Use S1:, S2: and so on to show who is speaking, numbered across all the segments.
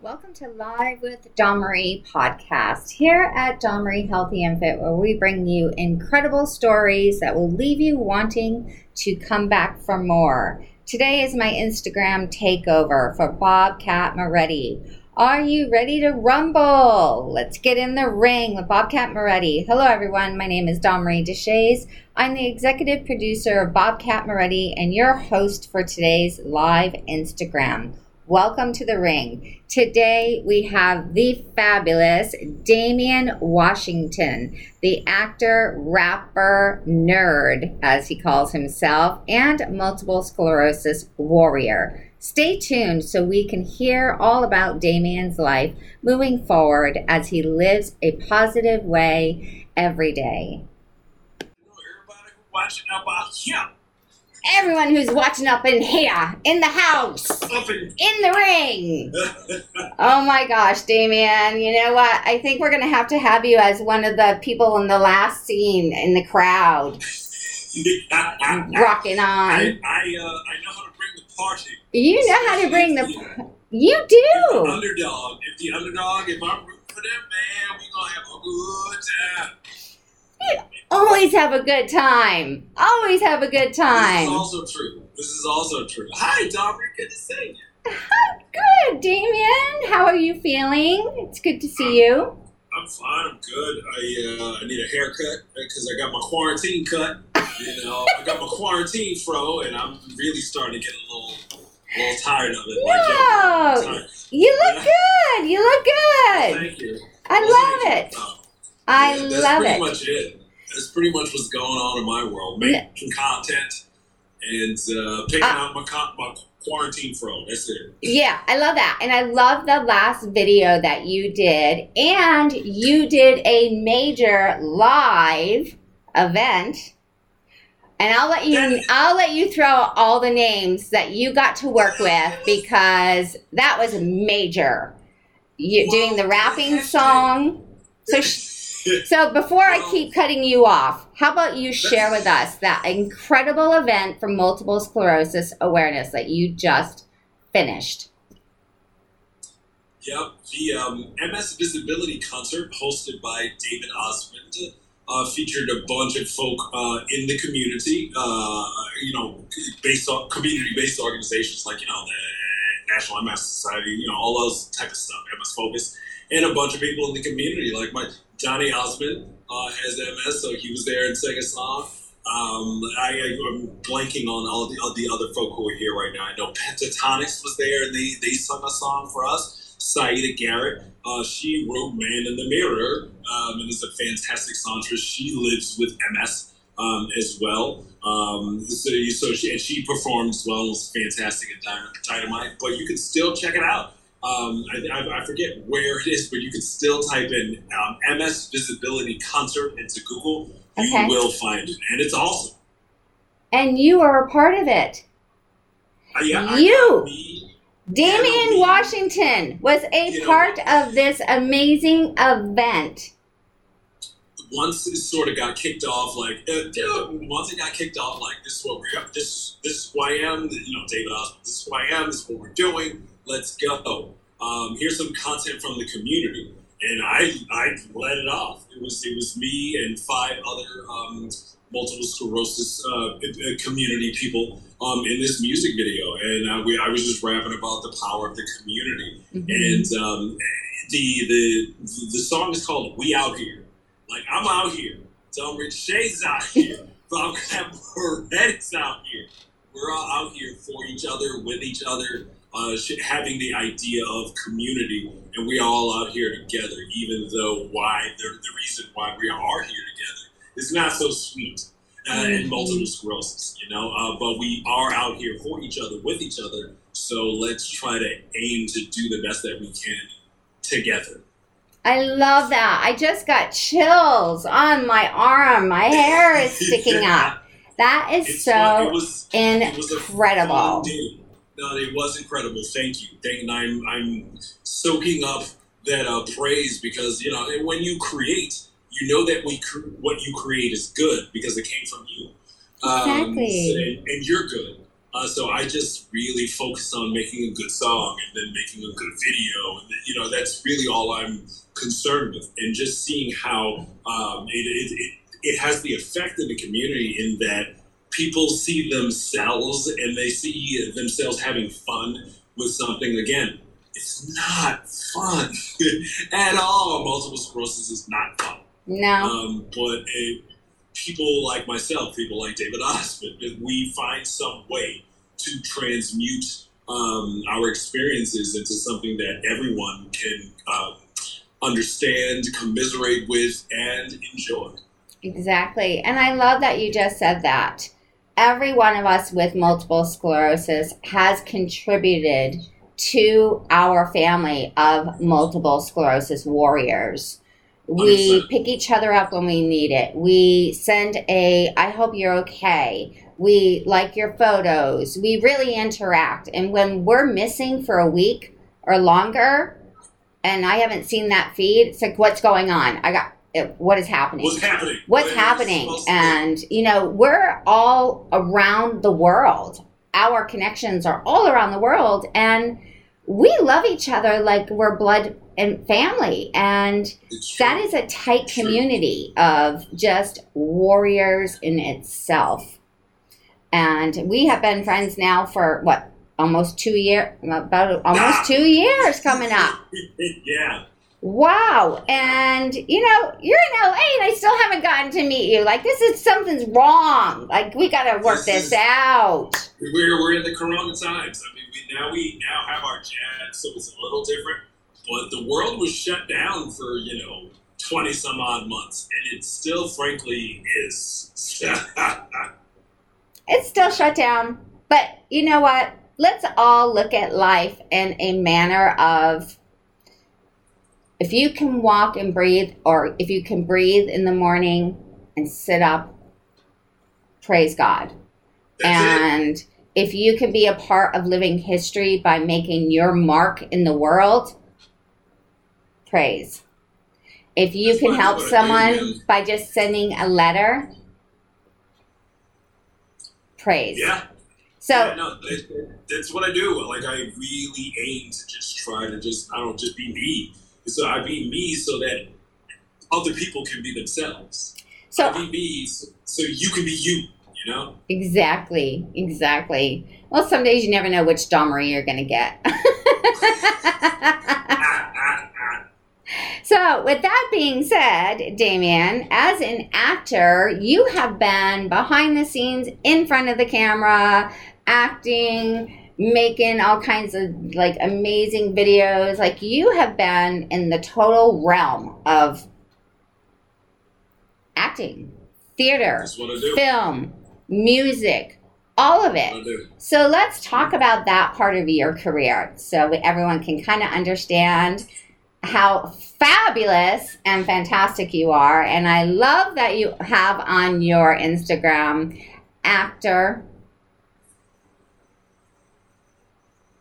S1: Welcome to Live with Marie podcast here at Marie Healthy and Fit, where we bring you incredible stories that will leave you wanting to come back for more. Today is my Instagram takeover for Bobcat Moretti. Are you ready to rumble? Let's get in the ring with Bobcat Moretti. Hello, everyone. My name is Marie Deshays. I'm the executive producer of Bobcat Moretti and your host for today's live Instagram. Welcome to the ring. Today we have the fabulous Damian Washington, the actor, rapper, nerd, as he calls himself, and multiple sclerosis warrior. Stay tuned so we can hear all about Damian's life moving forward as he lives a positive way every day.
S2: Everybody watching up out here,
S1: Everyone who's watching up in here, in the house,
S2: in
S1: the ring. Oh my gosh, Damien, you know what? I think we're going to have to have you as one of the people in the last scene in the crowd, rocking
S2: I,
S1: on.
S2: I, uh, I know how to bring the party.
S1: You know how to bring the. You
S2: If the
S1: do!
S2: underdog, if the underdog, if I'm rooting for them, man, we're gonna have a good time.
S1: Always have a good time. Always have a good time.
S2: This is also true. This is also true. Hi, Dominic. Good to see you.
S1: Good, Damien. How are you feeling? It's good to see you.
S2: I'm fine. I'm good. I uh, I need a haircut because I got my quarantine cut. You know, I got my quarantine fro, and I'm really starting to get a little, a little tired of it. Like, yo, tired.
S1: You look good. You look good.
S2: Thank you.
S1: I
S2: Well,
S1: love it. I
S2: yeah, that's
S1: love
S2: pretty
S1: it.
S2: much it. That's pretty much what's going on in my world. Making content and uh, picking
S1: Uh,
S2: out my, co- my quarantine fro. That's it.
S1: Yeah, I love that. And I love the last video that you did. And you did a major live event. And I'll let you I'll let you throw all the names that you got to work with because that was major. You doing the rapping song. So sh- so before I keep cutting you off, how about you share with us that incredible event for multiple sclerosis awareness that you just finished?
S2: Yep, the um, MS Visibility concert hosted by David Osmond uh, featured a bunch of folk uh, in the community, uh, you know, based on community-based organizations like, you know, the National MS Society, you know, all those type of stuff, MS Focus, and a bunch of people in the community, like my Johnny Osmond uh, has MS, so he was there and sang a song. Um, I, I'm blanking on all the, all the other folk who are here right now. I know Pentatonix was there and they, they sung a song for us. Siedah Garrett, uh, she wrote Man in the Mirror um, and is a fantastic songstress. She lives with MS um, as well. Um, so, so she, and she performed as well. It was fantastic at Dyn- Dynamite, but you can still check it out. Um, I, I, forget where it is, but you can still type in um, MS Visibility Concert into Google. You
S1: Okay.
S2: will find it, and it's awesome.
S1: And you are a part of it.
S2: Uh, yeah,
S1: You! Damian. Washington was a
S2: You know-
S1: part of this amazing event.
S2: once it sort of got kicked off, like uh, once it got kicked off, like this is what we're this this is who I am. You know, David Osmond. This is who I am. This is what we're doing. Let's go. Um, here's some content from the community, and I I let it off. It was it was me and five other um, multiple sclerosis uh, uh, community people um, in this music video, and uh, we I was just rapping about the power of the community and um, the the the song is called "We Out Here." Like I'm out here, Tom Rich Shay's out here, Bobcat Moretti's out here. We're all out here for each other, with each other, uh, having the idea of community, and we are all out here together. Even though why the, the reason why we are here together is not so sweet uh, in
S1: Mhm.
S2: multiple sclerosis, you know. Uh, but we are out here for each other, with each other. So let's try to aim to do the best that we can together.
S1: I love that. I just got chills on my arm. My hair is sticking up. That is
S2: It's
S1: so
S2: was, it was a
S1: incredible.
S2: No, it was incredible. Thank you. Thank, and I'm I'm soaking up that uh, praise because you know when you create, you know that we cr- what you create is good because it came from you. Um,
S1: Exactly.
S2: so- and, and you're good. Uh, so I just really focused on making a good song and then making a good video, and you know that's really all I'm concerned with, and just seeing how um, it, it, it it has the effect in the community in that people see themselves and they see themselves having fun with something again it's not fun at all multiple sclerosis is not fun
S1: no
S2: um, but it, people like myself people like david osmond we find some way to transmute um, our experiences into something that everyone can um, understand commiserate with and enjoy
S1: Exactly. And I love that you just said that. Every one of us with multiple sclerosis has contributed to our family of multiple sclerosis warriors. We pick each other up when we need it. We send a, I hope you're okay. We like your photos. We really interact. And when we're missing for a week or longer, and I haven't seen that feed, it's like, what's going on? I got what is happening?
S2: What's happening?
S1: What's what happening? and you know we're all around the world. Our connections are all around the world and we love each other like we're blood and family. And that is a tight community of just warriors in itself. And we have been friends now for what almost two years about almost two years coming up.
S2: Yeah
S1: Wow. And, you know, you're in LA and I still haven't gotten to meet you. Like, this is something's wrong. Like, we got to work this, this is, out.
S2: We're, we're in the corona times. I mean, we, now we now have our jab, so it's a little different. But the world was shut down for, you know, 20 some odd months. And it still, frankly, is.
S1: it's still shut down. But you know what? Let's all look at life in a manner of if you can walk and breathe, or if you can breathe in the morning and sit up, praise God. and if you can be a part of living history by making your mark in the world, praise. If you That's can help someone by just sending a letter, praise.
S2: Yeah.
S1: So
S2: yeah, no, that's what I do. Like I really aim to just try to just I don't just be me so I be me so that other people can be themselves. So I be me so you can be you. You know?
S1: Exactly. Exactly. Well, some days you never know which Domri you're going to get. so, with that being said, Damien, as an actor, you have been behind the scenes, in front of the camera, acting, making all kinds of like amazing videos. Like you have been in the total realm of acting, theater, film, music, all of it. So let's talk about that part of your career so everyone can kind of understand how fabulous and fantastic you are. And I love that you have on your Instagram actor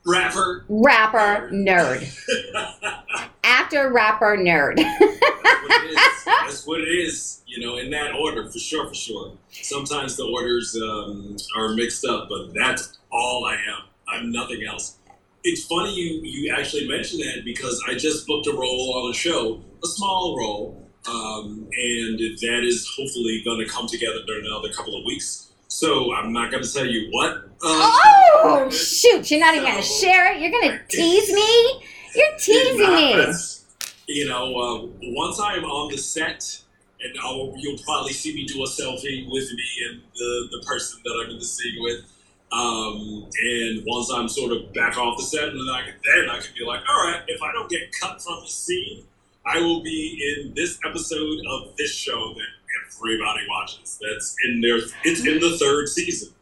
S2: Rapper.
S1: Rapper, nerd. Actor, rapper, nerd.
S2: That's what it is. You know, in that order, for sure, for sure. Sometimes the orders um, are mixed up, but that's all I am. I'm nothing else. It's funny you, you actually mentioned that because I just booked a role on a show, a small role, um, and that is hopefully going to come together in another couple of weeks. So I'm not going to tell you what. Uh,
S1: oh shoot! You're not even going to share it. You're going to tease me. You're teasing me.
S2: You know, uh, once I'm on the set, and I'll, you'll probably see me do a selfie with me and the, the person that I'm in the scene with. Um, and once I'm sort of back off the set, and then I, can, then I can be like, all right, if I don't get cut from the scene, I will be in this episode of this show that everybody watches. That's in there. It's in the third season,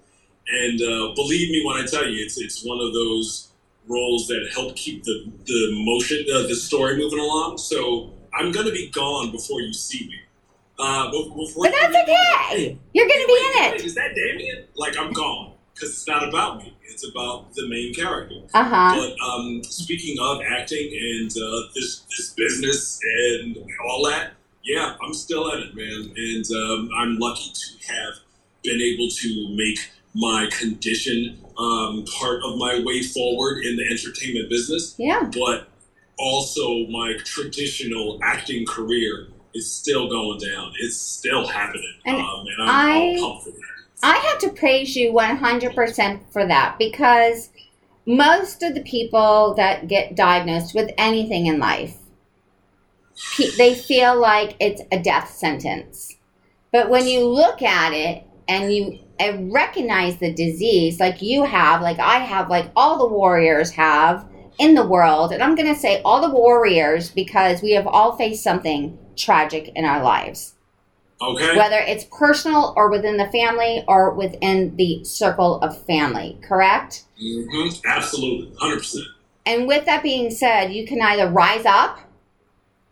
S2: and uh, believe me when I tell you, it's it's one of those roles that help keep the the motion, uh, the story moving along. So I'm gonna be gone before you see me. Uh,
S1: before but that's okay. You're gonna be in it.
S2: Is that Damien? Like I'm gone because it's not about me. It's about the main character.
S1: Uh-huh.
S2: But um, speaking of acting and uh, this this business and all that, I'm still at it, man, and um, I'm lucky to have been able to make my condition um, part of my way forward in the entertainment business.
S1: Yeah.
S2: But also my traditional acting career is still going down. It's still happening.
S1: And
S2: um, and I'm,
S1: I-
S2: I'm pumped for that.
S1: I have to praise you 100% for that because most of the people that get diagnosed with anything in life, they feel like it's a death sentence. But when you look at it and you recognize the disease, like you have, like I have, like all the warriors have in the world, and I'm going to say all the warriors because we have all faced something tragic in our lives
S2: Okay.
S1: whether it's personal or within the family or within the circle of family, correct?
S2: hmm Absolutely. 100%.
S1: And with that being said, you can either rise up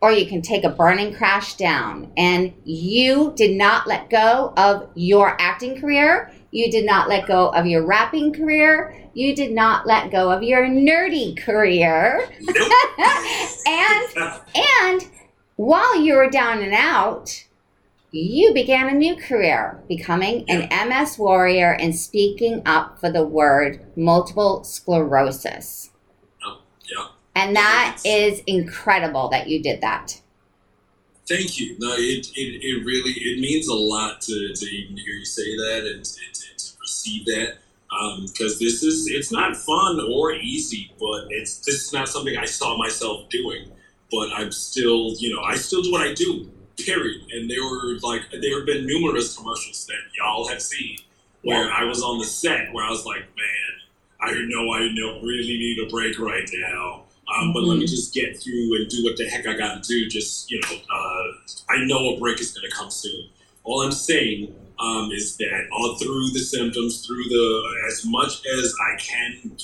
S1: or you can take a burning crash down. And you did not let go of your acting career. You did not let go of your rapping career. You did not let go of your nerdy career.
S2: Nope.
S1: and and while you were down and out, you began a new career, becoming an MS warrior and speaking up for the word multiple sclerosis. And that is incredible that you did that.
S2: Thank you. No, it, it, it really it means a lot to, to even hear you say that and, and to, to receive that um, because this is it's not fun or easy, but it's this is not something I saw myself doing. But I'm still, you know, I still do what I do. Period. And there were like there have been numerous commercials that y'all have seen where I was on the set where I was like, man, I know I know really need a break right now. Um, But let me just get through and do what the heck I got to do. Just you know, uh, I know a break is going to come soon. All I'm saying um, is that all through the symptoms, through the as much as I can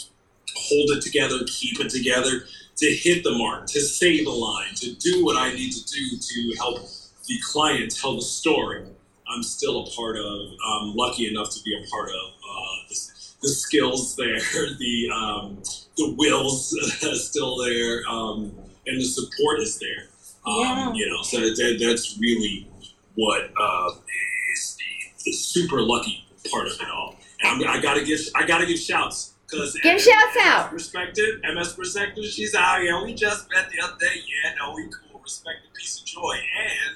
S2: hold it together, keep it together, to hit the mark, to say the line, to do what I need to do to help the client tell the story. I'm still a part of. I'm lucky enough to be a part of uh, the, the skills there, the um, the will's still there, um, and the support is there. Um,
S1: Yeah.
S2: You know, so that, that's really what uh, is the, the super lucky part of it all. And I'm, I gotta give I gotta give shouts because
S1: Give shouts out.
S2: Respected MS Perspective, she's out here. We just met the other day. Yeah, no, we cool. Respected, peace, and joy.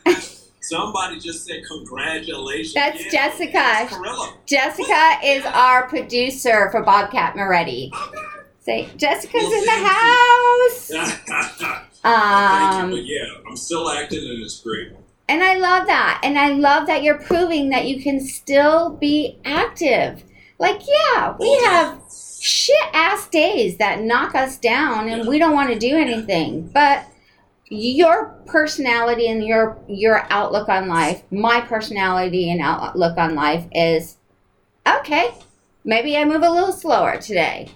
S2: And somebody just said congratulations.
S1: That's
S2: Yeah,
S1: Jessica.
S2: that's
S1: Jessica is our producer for Bobcat Moretti. Say, Jessica's in the house. Um,
S2: you, yeah, I'm still acting and it's great.
S1: And I love that. And I love that you're proving that you can still be active. Like, yeah, we have shit ass days that knock us down and we don't want to do anything. But your personality and your your outlook on life, my personality and outlook on life is okay, maybe I move a little slower today.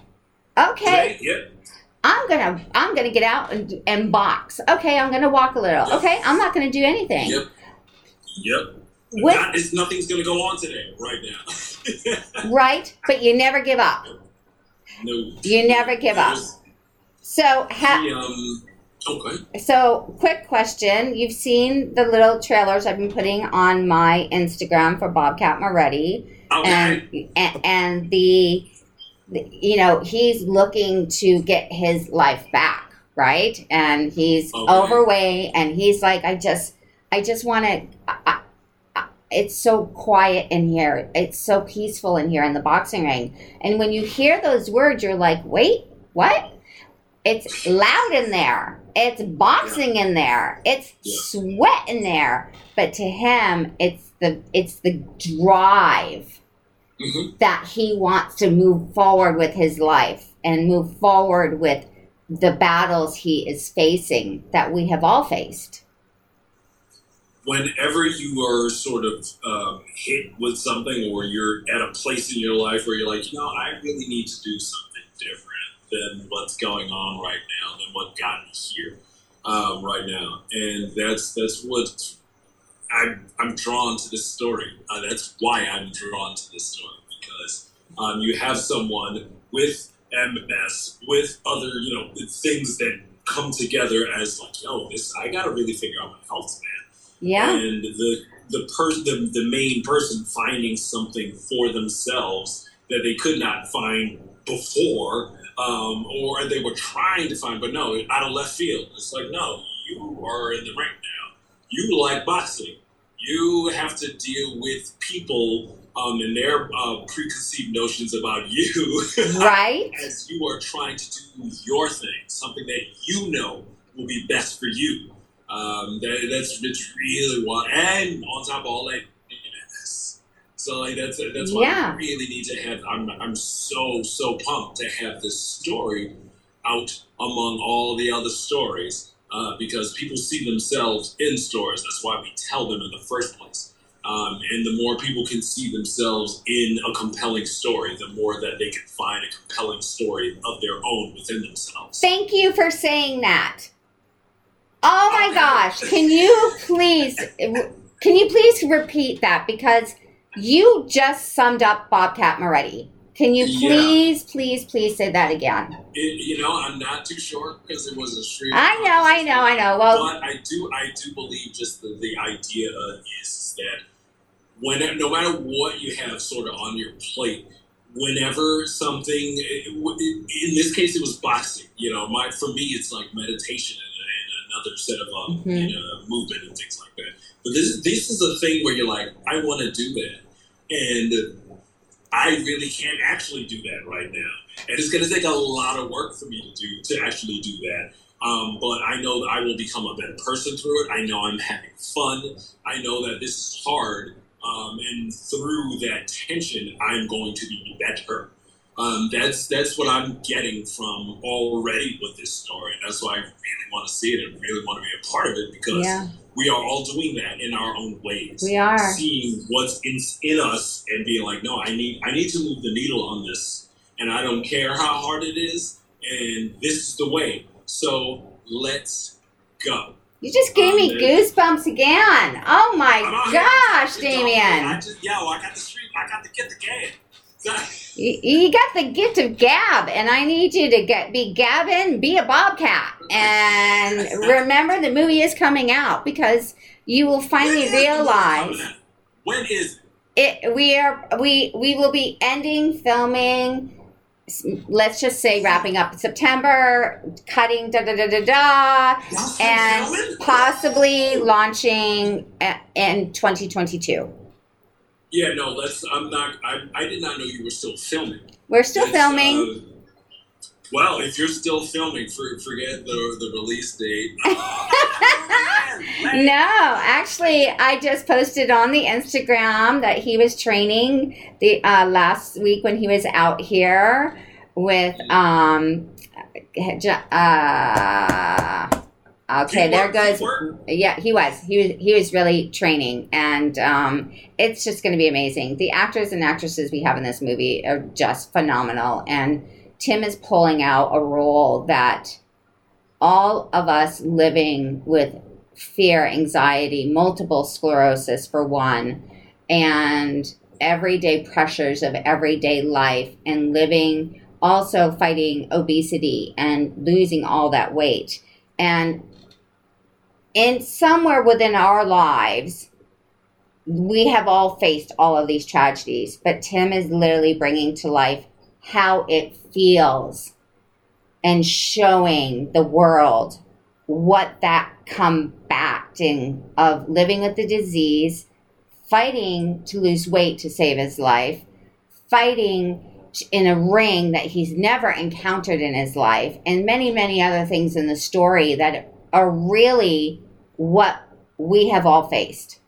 S1: Okay,
S2: Right? Yep.
S1: I'm gonna I'm gonna get out and, and box. Okay, I'm gonna walk a little. Okay, I'm not gonna do anything.
S2: Yep. Yep.
S1: With
S2: Not, it's, nothing's gonna go on today, right now.
S1: right, but you never give up.
S2: no.
S1: You never give up. So ha-
S2: the, um, okay.
S1: so quick question. You've seen the little trailers I've been putting on my Instagram for Bobcat Moretti.
S2: Okay.
S1: and and, and the you know he's looking to get his life back right? And he's
S2: Okay.
S1: overweight and he's like i just i just want to it's so quiet in here. It's so peaceful in here in the boxing ring. And when you hear those words you're like wait what? It's loud in there. It's boxing in there. It's sweat in there. But to him it's the it's the drive
S2: Mhm.
S1: that he wants to move forward with his life and move forward with the battles he is facing that we have all faced.
S2: whenever you are sort of um, hit with something or you're at a place in your life where you're like, you know, I really need to do something different than what's going on right now, than what got me here um, right now. And that's that's what I'm, I'm drawn to this story. Uh, that's why I'm drawn to this story because um, you have someone with MS, with other, you know, things that come together as like, yo, this I got to really figure out my health, man
S1: Yeah.
S2: and the the person the, the main person finding something for themselves that they could not find before, um, or they were trying to find, but no, out of left field. It's like, no, you are in the ring now. You like boxing. You have to deal with people um, and their uh, preconceived notions about you.
S1: right.
S2: as you are trying to do your thing, something that you know will be best for you. Um, that, that's, that's really what, and on top of all that, so like that's that's why
S1: Yeah.
S2: I really need to have. I'm I'm so so pumped to have this story out among all the other stories uh, because people see themselves in stories. That's why we tell them in the first place. Um, and the more people can see themselves in a compelling story, the more that they can find a compelling story of their own within themselves.
S1: Thank you for saying that. Oh my gosh. Can you please can you please repeat that because you just summed up Bobcat Moretti. Can you
S2: Yeah.
S1: please please please say that again?
S2: It, you know, I'm not too sure because it was a stream.
S1: I know, I know, I know. Well,
S2: but I do, I do believe just the, the idea is that when no matter what you have sort of on your plate, whenever something, in this case, it was boxing. You know, my for me, it's like meditation and, and another set of um,
S1: Mhm.
S2: you know, movement and things like that. But this this is a thing where you're like, I want to do that, and I really can't actually do that right now, and it's going to take a lot of work for me to do to actually do that. Um, but I know that I will become a better person through it. I know I'm having fun. I know that this is hard, um, and through that tension, I'm going to be better. Um, that's that's what I'm getting from already with this story. That's why I really want to see it and really want to be a part of it because
S1: yeah,
S2: we are all doing that in our own ways.
S1: we are.
S2: Seeing what's in, in us and being like, no, I need I need to move the needle on this, and I don't care how hard it is, and this is the way. So let's go.
S1: You just gave me
S2: Um,
S1: goosebumps again. Oh my gosh,
S2: all- I
S1: Damien.
S2: just yo, I got the street. I got to get the game.
S1: You, you got the gift of gab, and I need you to get be gabbing, be a bobcat, and remember the movie is coming out because you will finally
S2: When is the movie
S1: realize?
S2: When is it?
S1: it. We are we we will be ending filming. Let's just say wrapping up September, cutting da da da da da, and possibly launching uh, in 2022.
S2: Yeah, no, let's. I'm not. I, I did not know you were still filming.
S1: We're still
S2: It's,
S1: filming.
S2: uh, well, if you're still filming, for, forget the the release date. Uh,
S1: No, actually, I just posted on the Instagram that he was training the uh, last week when he was out here with um. Uh, okay,
S2: He
S1: there goes. Yeah, he was. He was. He was really training, and um, it's just going to be amazing. The actors and actresses we have in this movie are just phenomenal, and Tim is pulling out a role that all of us living with fear, anxiety, multiple sclerosis for one, and everyday pressures of everyday life, and living also fighting obesity and losing all that weight. And in somewhere within our lives, we have all faced all of these tragedies, but Tim is literally bringing to life how it feels and showing the world what that combating of living with the disease, fighting to lose weight to save his life, fighting in a ring that he's never encountered in his life, and many, many other things in the story that are really what we have all faced.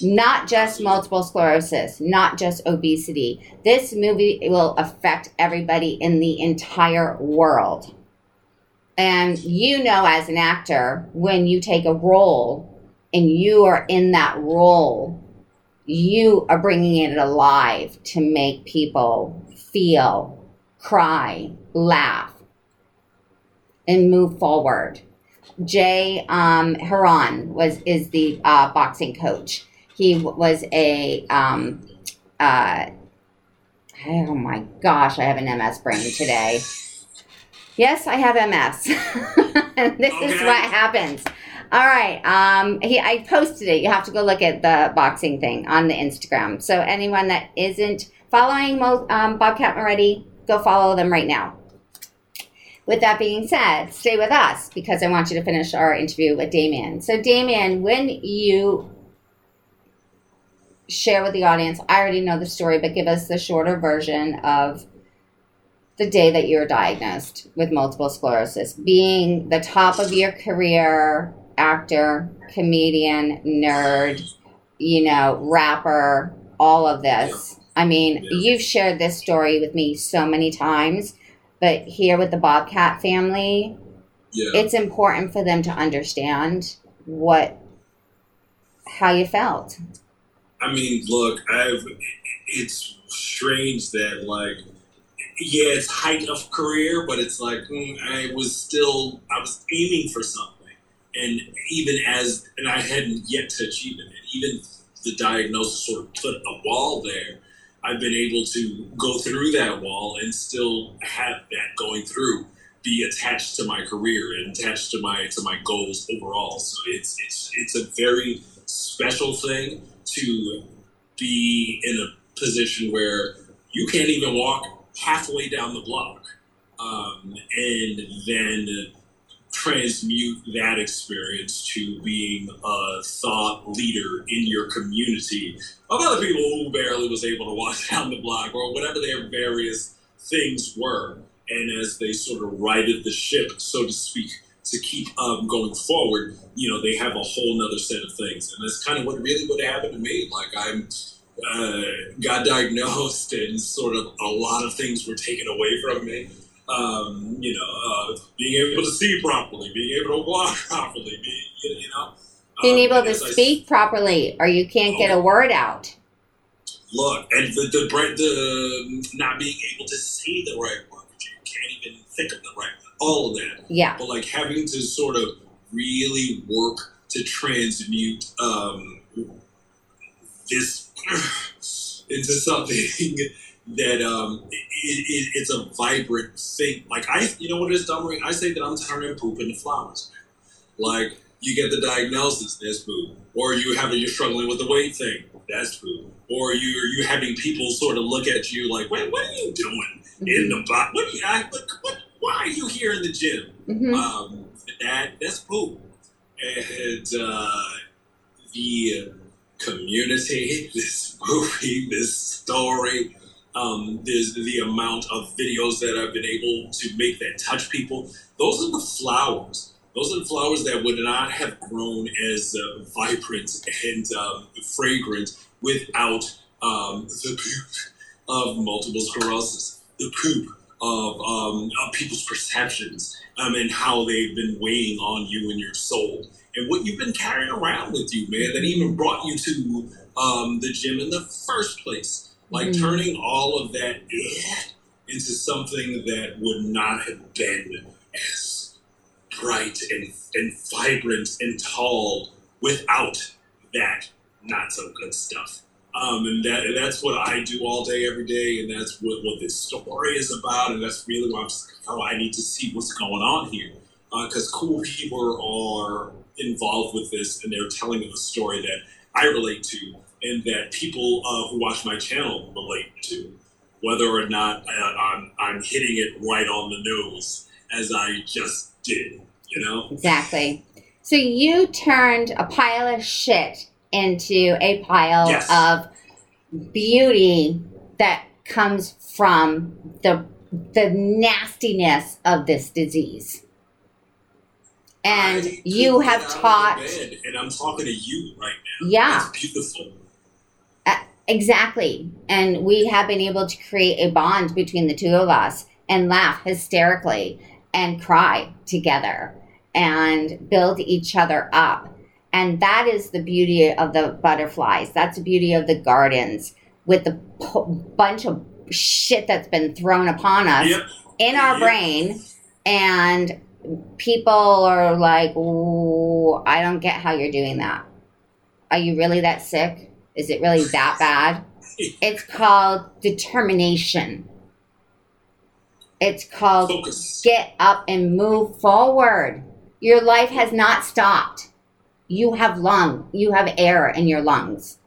S1: Not just multiple sclerosis, not just obesity. This movie will affect everybody in the entire world. And you know, as an actor, when you take a role and you are in that role, you are bringing it alive to make people feel, cry, laugh, and move forward. Jay um, Haran was is the uh, boxing coach. He was a um, uh, oh my gosh, I have an MS brain today. Yes, I have MS. and this is what happens. All right. Um, he I posted it. You have to go look at the boxing thing on the Instagram. So anyone that isn't following Mo- um, Bobcat Moretti, go follow them right now. With that being said, stay with us because I want you to finish our interview with Damien. So, Damien, when you share with the audience, I already know the story, but give us the shorter version of the day that you were diagnosed with multiple sclerosis, being the top of your career, actor, comedian, nerd, you know, rapper, all of this. I mean, you've shared this story with me so many times, but here with the Bobcat family,
S2: Yeah.
S1: it's important for them to understand what how you felt.
S2: I mean, look, I've. It's strange that like, yeah, it's height of career, but it's like mm, I was still I was aiming for something, and even as and I hadn't yet to achieve it, and even the diagnosis sort of put a wall there. I've been able to go through that wall and still have that going through, be attached to my career and attached to my to my goals overall. So it's it's it's a very special thing to be in a position where you can't even walk halfway down the block um, and then transmute that experience to being a thought leader in your community. Of other people who barely was able to walk down the block or whatever their various things were and as they sort of righted the ship so to speak to keep um, going forward you know they have a whole nother set of things. And that's kind of what really what happened to me like i'm uh, got diagnosed and sort of a lot of things were taken away from me um, you know uh, being able to see properly being able to walk properly being, you you know
S1: Being
S2: um,
S1: able
S2: and
S1: to
S2: as I
S1: speak properly or you can't get a word out.
S2: look and the the, the not being able to say the right word you can't even think of the right all of that
S1: Yeah.
S2: but like having to sort of really work to transmute um, this into something that um, it, it, it's a vibrant thing. Like I, you know what it is, Dominic? I say that I'm turning poop into flowers. Like you get the diagnosis, that's poop, or you have you're struggling with the weight thing, that's poop, or you're you having people sort of look at you like, wait, what are you doing in the box? What, are you, I, what, what, why are you here in the gym?
S1: hmm
S2: Um, that that's poop, and uh, the community, this movie, this story, um, there's the amount of videos that I've been able to make that touch people. Those are the flowers. Those are the flowers that would not have grown as uh, vibrant and um, fragrant without um, the poop of multiple sclerosis, the poop of, um, of people's perceptions um, and how they've been weighing on you and your soul and what you've been carrying around with you, man, that even brought you to um, the gym in the first place. Like
S1: Mhm.
S2: turning all of that into something that would not have been as bright and, and vibrant and tall without that not so good stuff. Um, and that and that's what I do all day, every day, and that's what, what this story is about, and that's really why I'm oh, I need to see what's going on here, because cool people are involved with this, and they're telling a story that I relate to, and that people uh, who watch my channel relate to, whether or not uh, I'm I'm hitting it right on the nose as I just did, you know.
S1: Exactly. So you turned a pile of shit into a pile
S2: Yes.
S1: of beauty that comes from the the nastiness of this disease. And you have
S2: get out of
S1: taught
S2: and I'm talking to you right now.
S1: yeah,
S2: That's beautiful.
S1: Exactly. And we have been able to create a bond between the two of us and laugh hysterically and cry together and build each other up. And that is the beauty of the butterflies. That's the beauty of the gardens with the po- bunch of shit that's been thrown upon us
S2: Yep.
S1: in our
S2: Yep.
S1: brain. And people are like, Ooh, I don't get how you're doing that. Are you really that sick? Is it really that bad? It's called determination. It's called
S2: Focus.
S1: get up and move forward. Your life has not stopped. You have lung, you have air in your lungs.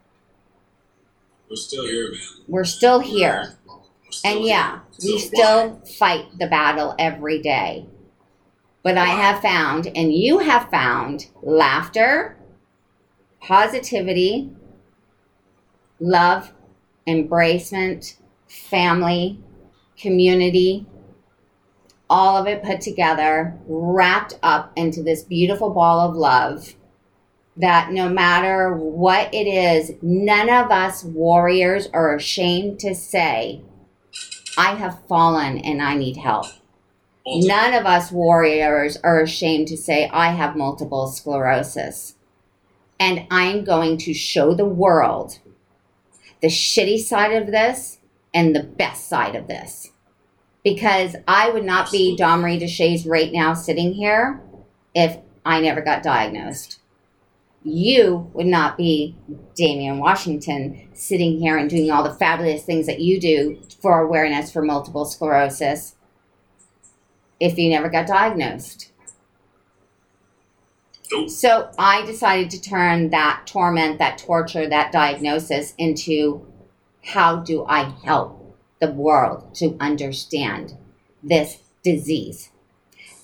S2: We're still here, man.
S1: We're still here.
S2: We're still
S1: And
S2: here.
S1: yeah, we
S2: So
S1: still fight the battle every day. But I have found, and you have found, laughter, positivity, love, embracement, family, community, all of it put together, wrapped up into this beautiful ball of love that no matter what it is, none of us warriors are ashamed to say, I have fallen and I need help.
S2: Multiple-
S1: None of us warriors are ashamed to say, I have multiple sclerosis. And I'm going to show the world the shitty side of this and the best side of this. Because I would not be Domri DeShays right now sitting here if I never got diagnosed. You would not be Damian Washington sitting here and doing all the fabulous things that you do for awareness for multiple sclerosis if you never got diagnosed. So I decided to turn that torment, that torture, that diagnosis into how do I help the world to understand this disease?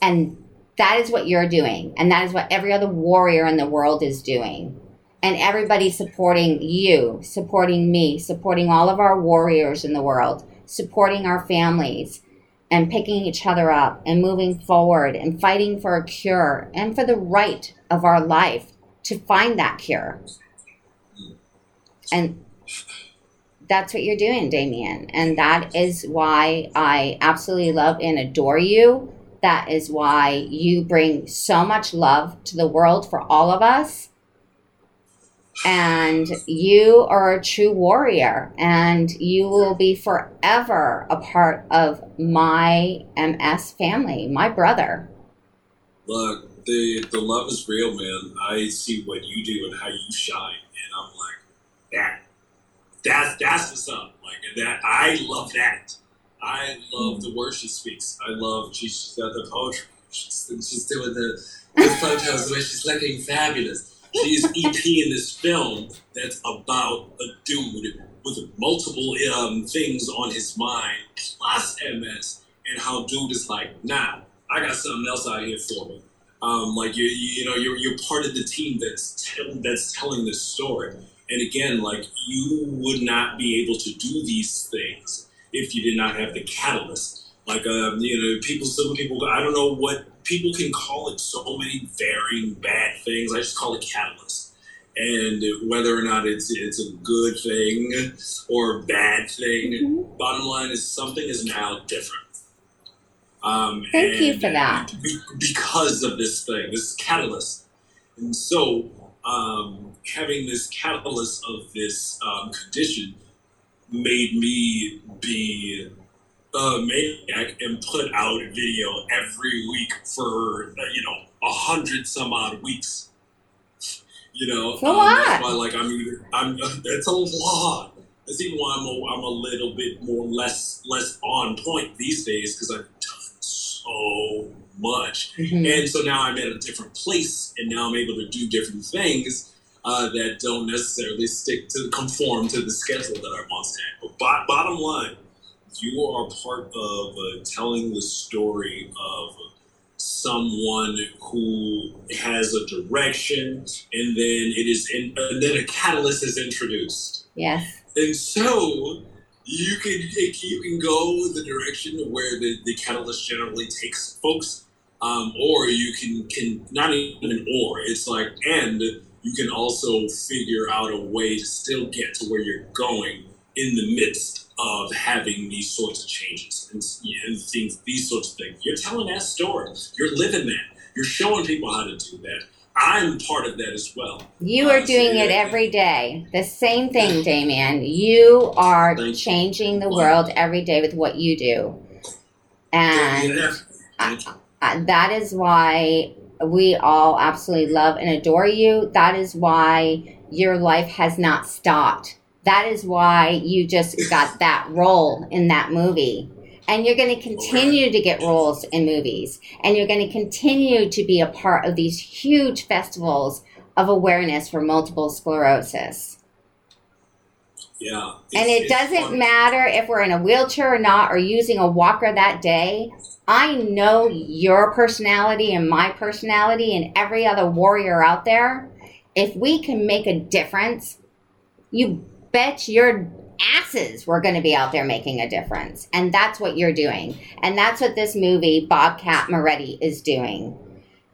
S1: And that is what you're doing. And that is what every other warrior in the world is doing. And everybody supporting you, supporting me, supporting all of our warriors in the world, supporting our families, and picking each other up and moving forward and fighting for a cure and for the right of our life to find that cure. And that's what you're doing, Damien. And that is why I absolutely love and adore you. That is why you bring so much love to the world for all of us. And you are a true warrior, and you will be forever a part of my MS family, my brother.
S2: Look, the the love is real, man. I see what you do and how you shine, and I'm like, that, that's that's what's up. Like that, I love that. I love the word she speaks. I love she, she's got the poetry. She's, she's doing the, the photos where she's looking fabulous. She's EP in this film that's about a dude with multiple um, things on his mind, plus MS, and how dude is like, nah, I got something else out here for me. Um, like you, you know, you're you're part of the team that's that's telling this story. And again, like you would not be able to do these things if you did not have the catalyst. Like um, you know, people, some people, I don't know what people can call it. So many varying bad things. I just call it catalyst. And whether or not it's it's a good thing or a bad thing, bottom line is something is now different. Um,
S1: Thank you for that.
S2: because of this thing, this catalyst. And so, um, having this catalyst of this um, condition made me be a maniac and put out video every week for, uh, you know, a hundred some odd weeks. You know,
S1: It's a
S2: um,
S1: lot.
S2: that's why, like, I'm, either- I'm, that's a lot. That's even why I'm a, I'm a little bit more less less on point these days because I've done so much.
S1: Mhm.
S2: And so now I'm at a different place, and now I'm able to do different things uh, that don't necessarily stick to conform to the schedule that I once had. But bo- bottom line, you are part of uh, telling the story of someone who has a direction, and then it is, in, and then a catalyst is introduced.
S1: Yes.
S2: And so you can you can go the direction where the, the catalyst generally takes folks, um, or you can can not even or it's like and you can also figure out a way to still get to where you're going in the midst of having these sorts of changes and, and things these sorts of things. You're telling that story. You're living that. You're showing people how to do that. I'm part of that as well.
S1: You are
S2: Uh,
S1: doing
S2: so
S1: it every day. The same thing, Damien. You are
S2: Thank you.
S1: changing the world every day with what you do. And
S2: Yeah.
S1: uh, that is why we all absolutely love and adore you. That is why your life has not stopped. That is why you just got that role in that movie. And you're going to continue to get roles in movies. And you're going to continue to be a part of these huge festivals of awareness for multiple sclerosis.
S2: Yeah.
S1: And it doesn't
S2: funny.
S1: matter if we're in a wheelchair or not, or using a walker that day. I know your personality and my personality and every other warrior out there. If we can make a difference, you bet your asses we're going to be out there making a difference. And that's what you're doing. And that's what this movie, Bobcat Moretti, is doing.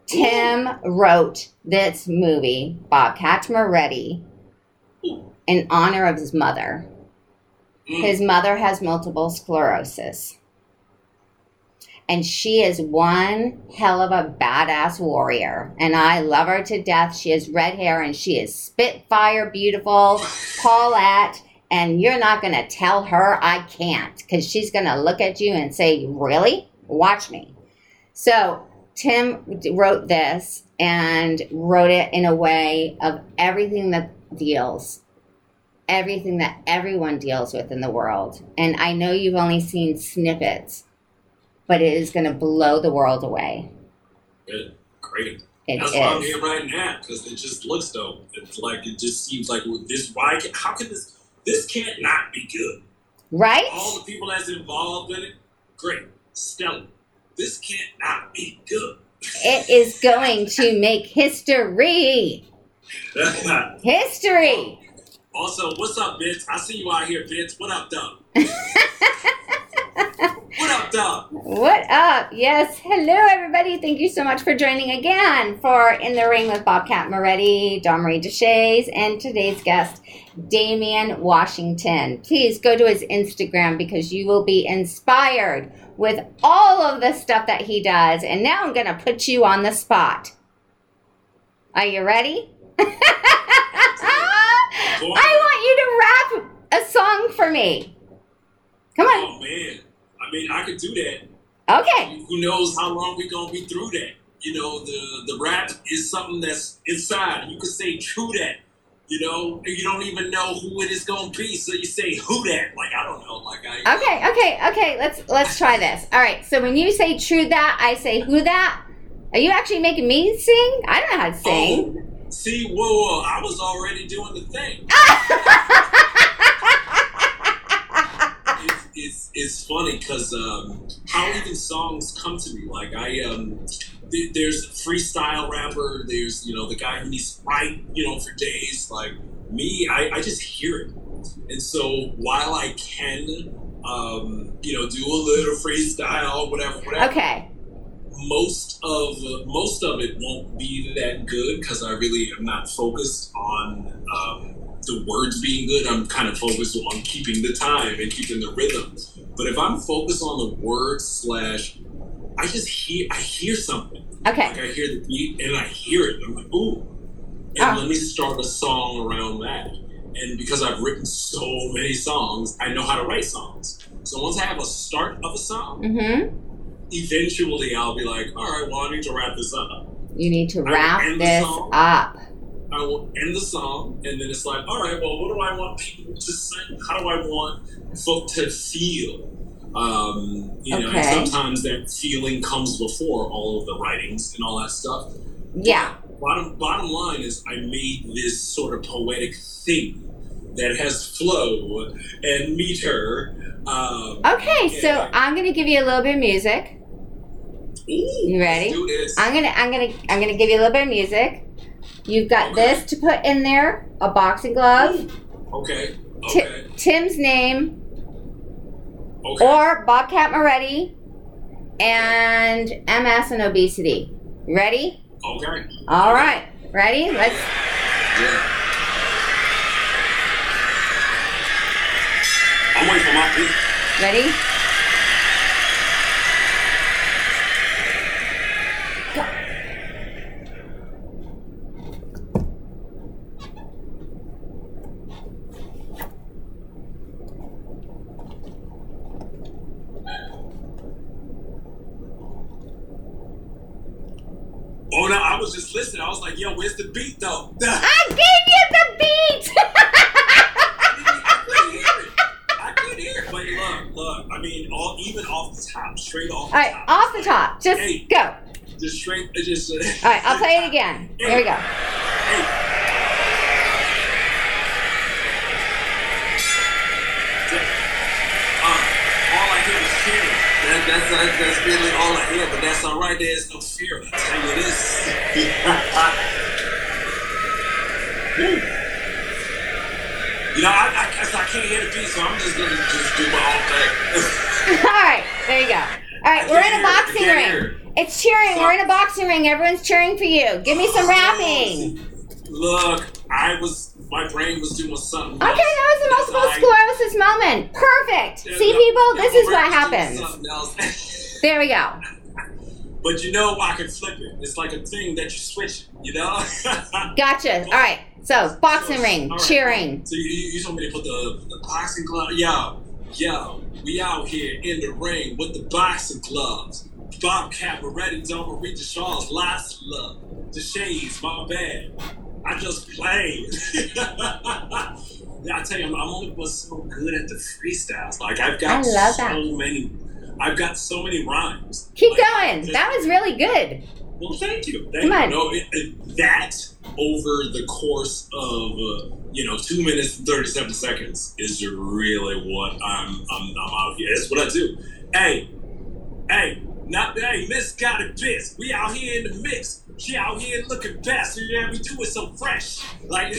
S1: Tim wrote this movie, Bobcat Moretti, in honor of his mother. His mother has multiple sclerosis. And she is one hell of a badass warrior. And I love her to death. She has red hair and she is spitfire beautiful, Paulette. And you're not going to tell her I can't because she's going to look at you and say, Really? Watch me. So Tim wrote this and wrote it in a way of everything that deals everything that everyone deals with in the world. And I know you've only seen snippets, but it is going to blow the world away.
S2: Good. Great.
S1: It
S2: That's why I'm
S1: is.
S2: here right now because it just looks dope. It's like it just seems like with this. Why? Can, how can this? This can't not be good.
S1: Right.
S2: All the people that's involved in it, great, stellar. This can't not be good.
S1: It is going to make history. History. Oh.
S2: also, what's up, Vince? I see you out here, Vince. What up, dog? what up.
S1: What up? Yes. Hello, everybody. Thank you so much for joining again for In the Ring with Bobcat Moretti, Don Marie Deshays, and today's guest, Damian Washington. Please go to his Instagram because you will be inspired with all of the stuff that he does. And now I'm going to put you on the spot. Are you ready? I want you to rap a song for me. Come on.
S2: Oh man, I mean, I could do that.
S1: Okay.
S2: Who knows how long we're gonna be through that? You know, the the rap is something that's inside. You could say true that. You know, you don't even know who it is gonna be, so you say who that. Like I don't know. Like I.
S1: Okay, okay, okay. Let's let's try this. All right. So when you say true that, I say who that. Are you actually making me sing? I don't know how to sing.
S2: Oh, see, whoa, whoa! I was already doing the thing. it's funny because um, how even songs come to me. Like I um, th- there's freestyle rapper. There's you know the guy who needs to write you know for days. Like me, I, I just hear it. And so while I can um, you know do a little freestyle, whatever, whatever
S1: okay.
S2: most of most of it won't be that good because I really am not focused on um, the words being good. I'm kind of focused on keeping the time and keeping the rhythm. But if I'm focused on the words slash, I just hear I hear something.
S1: Okay.
S2: Like I hear the beat and I hear it. I'm like, ooh. And
S1: Ah.
S2: let me start a song around that. And because I've written so many songs, I know how to write songs. So once I have a start of a song,
S1: Mm-hmm.
S2: eventually I'll be like, all right, well, I need to wrap this up.
S1: You need to wrap this up.
S2: I will end the song, and then it's like, all right, well, what do I want people to sing? How do I want folk to feel? Um, you know, and sometimes that feeling comes before all of the writings and all that stuff.
S1: Yeah.
S2: Bottom bottom line is, I made this sort of poetic thing that has flow and meter. Um,
S1: Okay. So. I'm gonna give you a little bit of music.
S2: ooh,
S1: You ready?
S2: Let's do this.
S1: I'm gonna I'm gonna I'm gonna give you a little bit of music. You've got this to put in there, a boxing glove,
S2: okay. Okay.
S1: Tim's name,
S2: Okay.
S1: or Bobcat Moretti, and MS and obesity. Ready?
S2: okay.
S1: All right. Ready? Let's.
S2: Yeah. I'm waiting for my beat.
S1: Ready?
S2: Oh no, I was just listening. I was like, yo, where's the beat though?
S1: I gave you the beat.
S2: I couldn't hear it. I couldn't hear it. But look, look, I mean, all even off the top, straight off
S1: All
S2: the
S1: right,
S2: top.
S1: off the top. Just
S2: Hey.
S1: go.
S2: Just straight, just.
S1: All right, I'll play it again. Here we go.
S2: Hey. That's, that's, that's really all I hear, but that's all right. There's no fear. I tell you this. you know, I, I, I can't hear the beat, so I'm just gonna just do my own thing.
S1: All right, there you go. All right, we're in a boxing ring. It's cheering. We're in a boxing ring. Everyone's cheering for you. Give me some oh, rapping.
S2: Look, I was my brain was doing something.
S1: Okay, that was a multiple sclerosis moment. Perfect. See, uh, people, this is what happens. There we go.
S2: But you know, I can flip it. It's like a thing that you switch. You know.
S1: gotcha. All right. So boxing so, ring, right. cheering.
S2: So you, you told me to put the, the boxing glove. Yo, yo, we out here in the ring with the boxing gloves. Bobcat Moretti, read the Shaw's lots of love. The shades, my bad. I just played. I tell you, I'm, I'm only was so good at the freestyles. Like I've got so that. many. I've got so many rhymes.
S1: Keep
S2: like,
S1: going. Just, that was really good.
S2: Well, thank you. Thank Come you. On. No, it, it, that over the course of uh, you know two minutes and thirty seven seconds is really what I'm I'm, I'm out here. That's what I do. Hey, hey, not hey, Miss got it pissed. We out here in the mix. She out here looking best. Yeah, we do it so fresh. Like.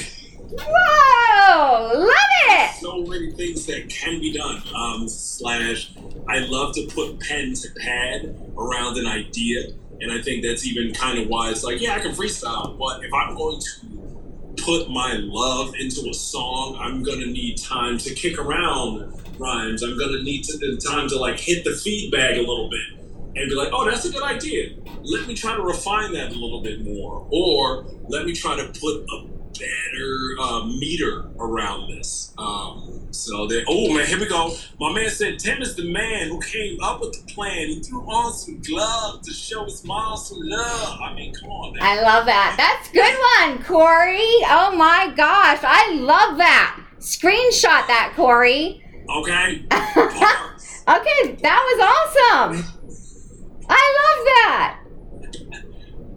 S1: Whoa! Love it!
S2: So many things that can be done. Um, slash, I love to put pen to pad around an idea, and I think that's even kind of why it's like, yeah, I can freestyle, but if I'm going to put my love into a song, I'm gonna need time to kick around rhymes. I'm gonna need to, time to like hit the feedback a little bit and be like, oh, that's a good idea. Let me try to refine that a little bit more. Or let me try to put a better uh, meter around this. Um, so that, oh man, here we go. My man said Tim is the man who came up with the plan. He threw on some gloves to show his mom some love. I mean, come on. Man.
S1: I love that. That's good one, Corey. Oh my gosh, I love that. Screenshot that, Corey.
S2: Okay.
S1: okay, that was awesome. I love
S2: that.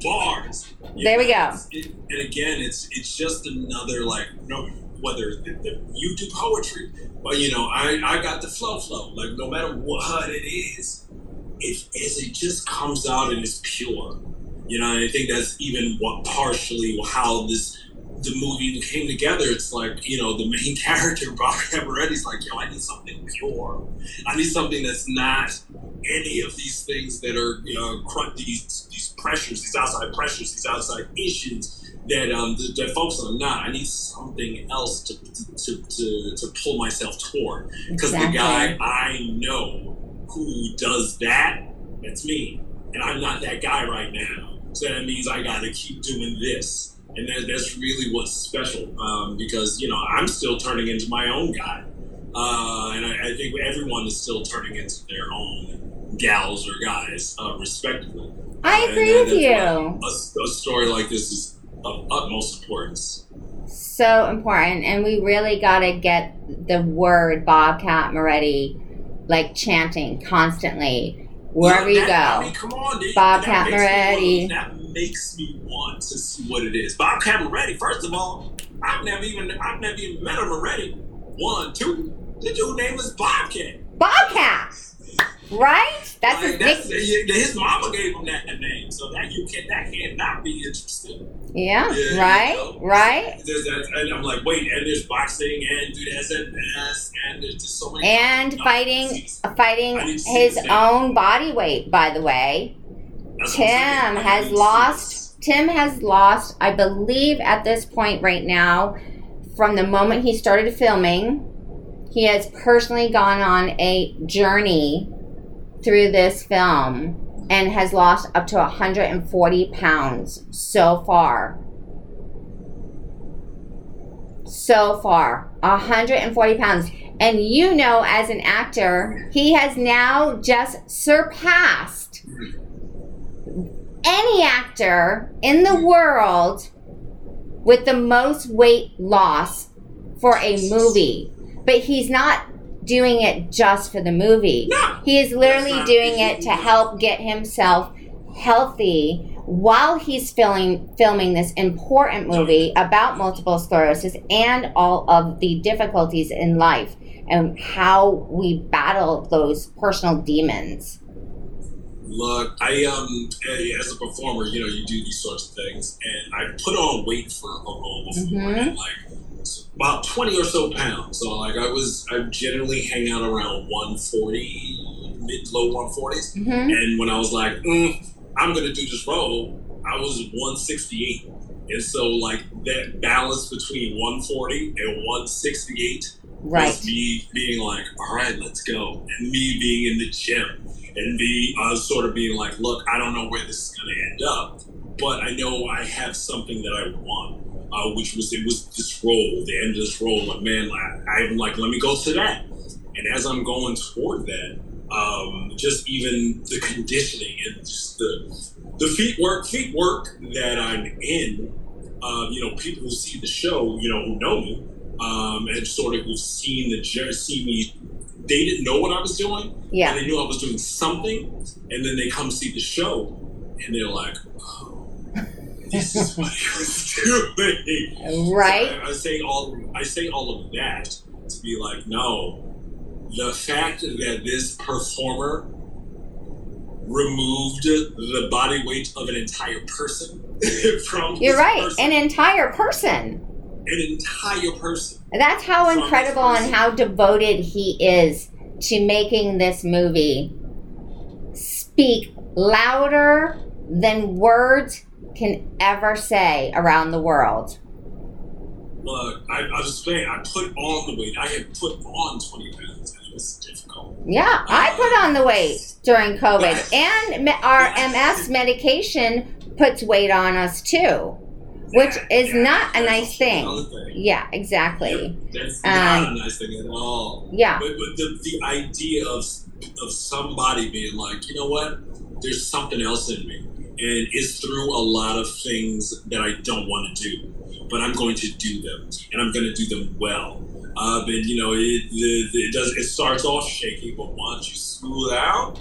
S2: Bars.
S1: There we go.
S2: It, and again, it's it's just another like no whether the, the, you do poetry, but you know I I got the flow flow. Like no matter what it is, if it just comes out and it's pure. You know, and I think that's even what partially how this the movie came together, it's like, you know, the main character, Bobcat Moretti's like, yo, I need something pure. I need something that's not any of these things that are, you know, these, these pressures, these outside pressures, these outside issues that um, that folks are not. I need something else to, to, to, to pull myself toward. Because exactly. the guy I know who does that, that's me. And I'm not that guy right now. So that means I got to keep doing this and that, that's really what's special um, because you know I'm still turning into my own guy, uh, and I, I, think everyone is still turning into their own gals or guys, uh, respectively.
S1: I uh, agree with you.
S2: A, a, story like this is of utmost importance.
S1: So important, and we really got to get the word Bobcat Moretti like chanting constantly wherever
S2: yeah,
S1: you go. I
S2: mean, come on, dude.
S1: Bobcat Moretti.
S2: That makes me want to see what it is. Bobcat Moretti, first of all, I've never even I've never even met him already. One, two. The dude name is Bobcat.
S1: Bobcat. Right? That's,
S2: like, that's his mama gave him that name, so that you can that can't be interesting.
S1: Yeah, yeah right, you know? right.
S2: and I'm like, wait, and there's boxing, and dude has that and there's just so many.
S1: And fighting, fighting his own body weight, by the way. Tim has lost. Tim has lost. I believe at this point right now, from the moment he started filming, he has personally gone on a journey through this film and has lost up to 140 pounds so far. So far, 140 pounds. And you know, as an actor, he has now just surpassed any actor in the world with the most weight loss for a movie. But he's not doing it just for the movie.
S2: No,
S1: he is literally doing it to help get himself healthy while he's filming filming this important movie about multiple sclerosis and all of the difficulties in life and how we battle those personal demons.
S2: Look, I um, as a performer, you know, you do these sorts of things, and I put on weight for a role before,
S1: Mhm.
S2: and like about twenty or so pounds. So like I was, I generally hang out around one forty, mid low one forties.
S1: hmm
S2: And when I was like, mm, I'm gonna do this role, I was 168. And so like that balance between 140 and 168
S1: Right.
S2: me being like, all right, let's go. And me being in the gym and me uh, sort of being like, look, I don't know where this is gonna end up, but I know I have something that I want. Uh, which was it was this role, the end of this role, like man, like, I'm like, let me go to that. And as I'm going toward that, um, just even the conditioning and just the the feet work feet work that I'm in. Uh, you know, people who see the show, you know, who know me, um, and sort of who've seen the see me. They didn't know what I was doing,
S1: Yeah.
S2: and they knew I was doing something, and then they come see the show, and they're like, "Oh, this is what he was doing."
S1: Right.
S2: So I, I say all I say all of that to be like, no, the fact that this performer removed the body weight of an entire person from
S1: You're right.
S2: person,
S1: An entire person.
S2: An entire person.
S1: That's how incredible and how devoted he is to making this movie speak louder than words can ever say around the world.
S2: Look, I, I was saying, I put on the weight. I had put on twenty pounds, and it was difficult.
S1: Yeah, I um, put on the weight during COVID, and our MS medication puts weight on us too, which is not a nice thing. Yeah, exactly.
S2: That's
S1: Um,
S2: not a nice thing at all.
S1: Yeah,
S2: But, but the, the idea of of somebody being like, you know what, there's something else in me, and it's through a lot of things that I don't want to do, but I'm going to do them, and I'm going to do them well. Uh, but you know, it, the, the, it does. It starts off shaky, but once you smooth out,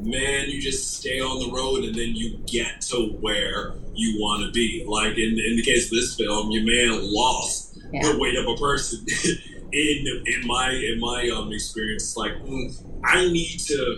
S2: man, you just stay on the road, and then you get to where you want to be. Like in in the case of this film, your man lost
S1: Yeah.
S2: the weight of a person. in in my in my um experience, like mm, I need to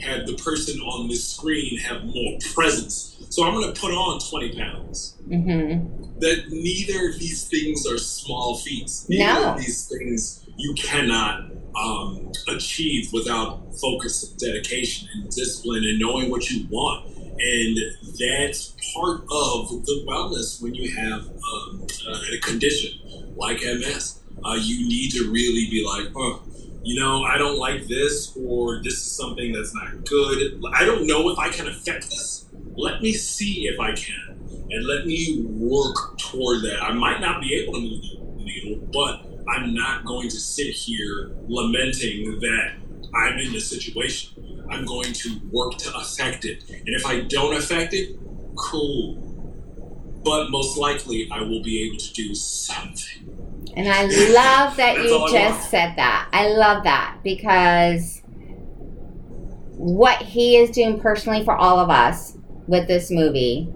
S2: have the person on this screen have more presence. So I'm going to put on 20 pounds.
S1: hmm
S2: That neither of these things are small feats. Neither
S1: No.
S2: of these things you cannot um, achieve without focus and dedication and discipline and knowing what you want. And that's part of the wellness when you have um, a condition like MS. Uh, you need to really be like, oh, you know, I don't like this, or this is something that's not good. I don't know if I can affect this. Let me see if I can, and let me work toward that. I might not be able to move the needle, but I'm not going to sit here lamenting that I'm in this situation. I'm going to work to affect it, and if I don't affect it, cool. But most likely, I will be able to do something.
S1: And I love that you just
S2: want.
S1: said that. I love that because what he is doing personally for all of us with this movie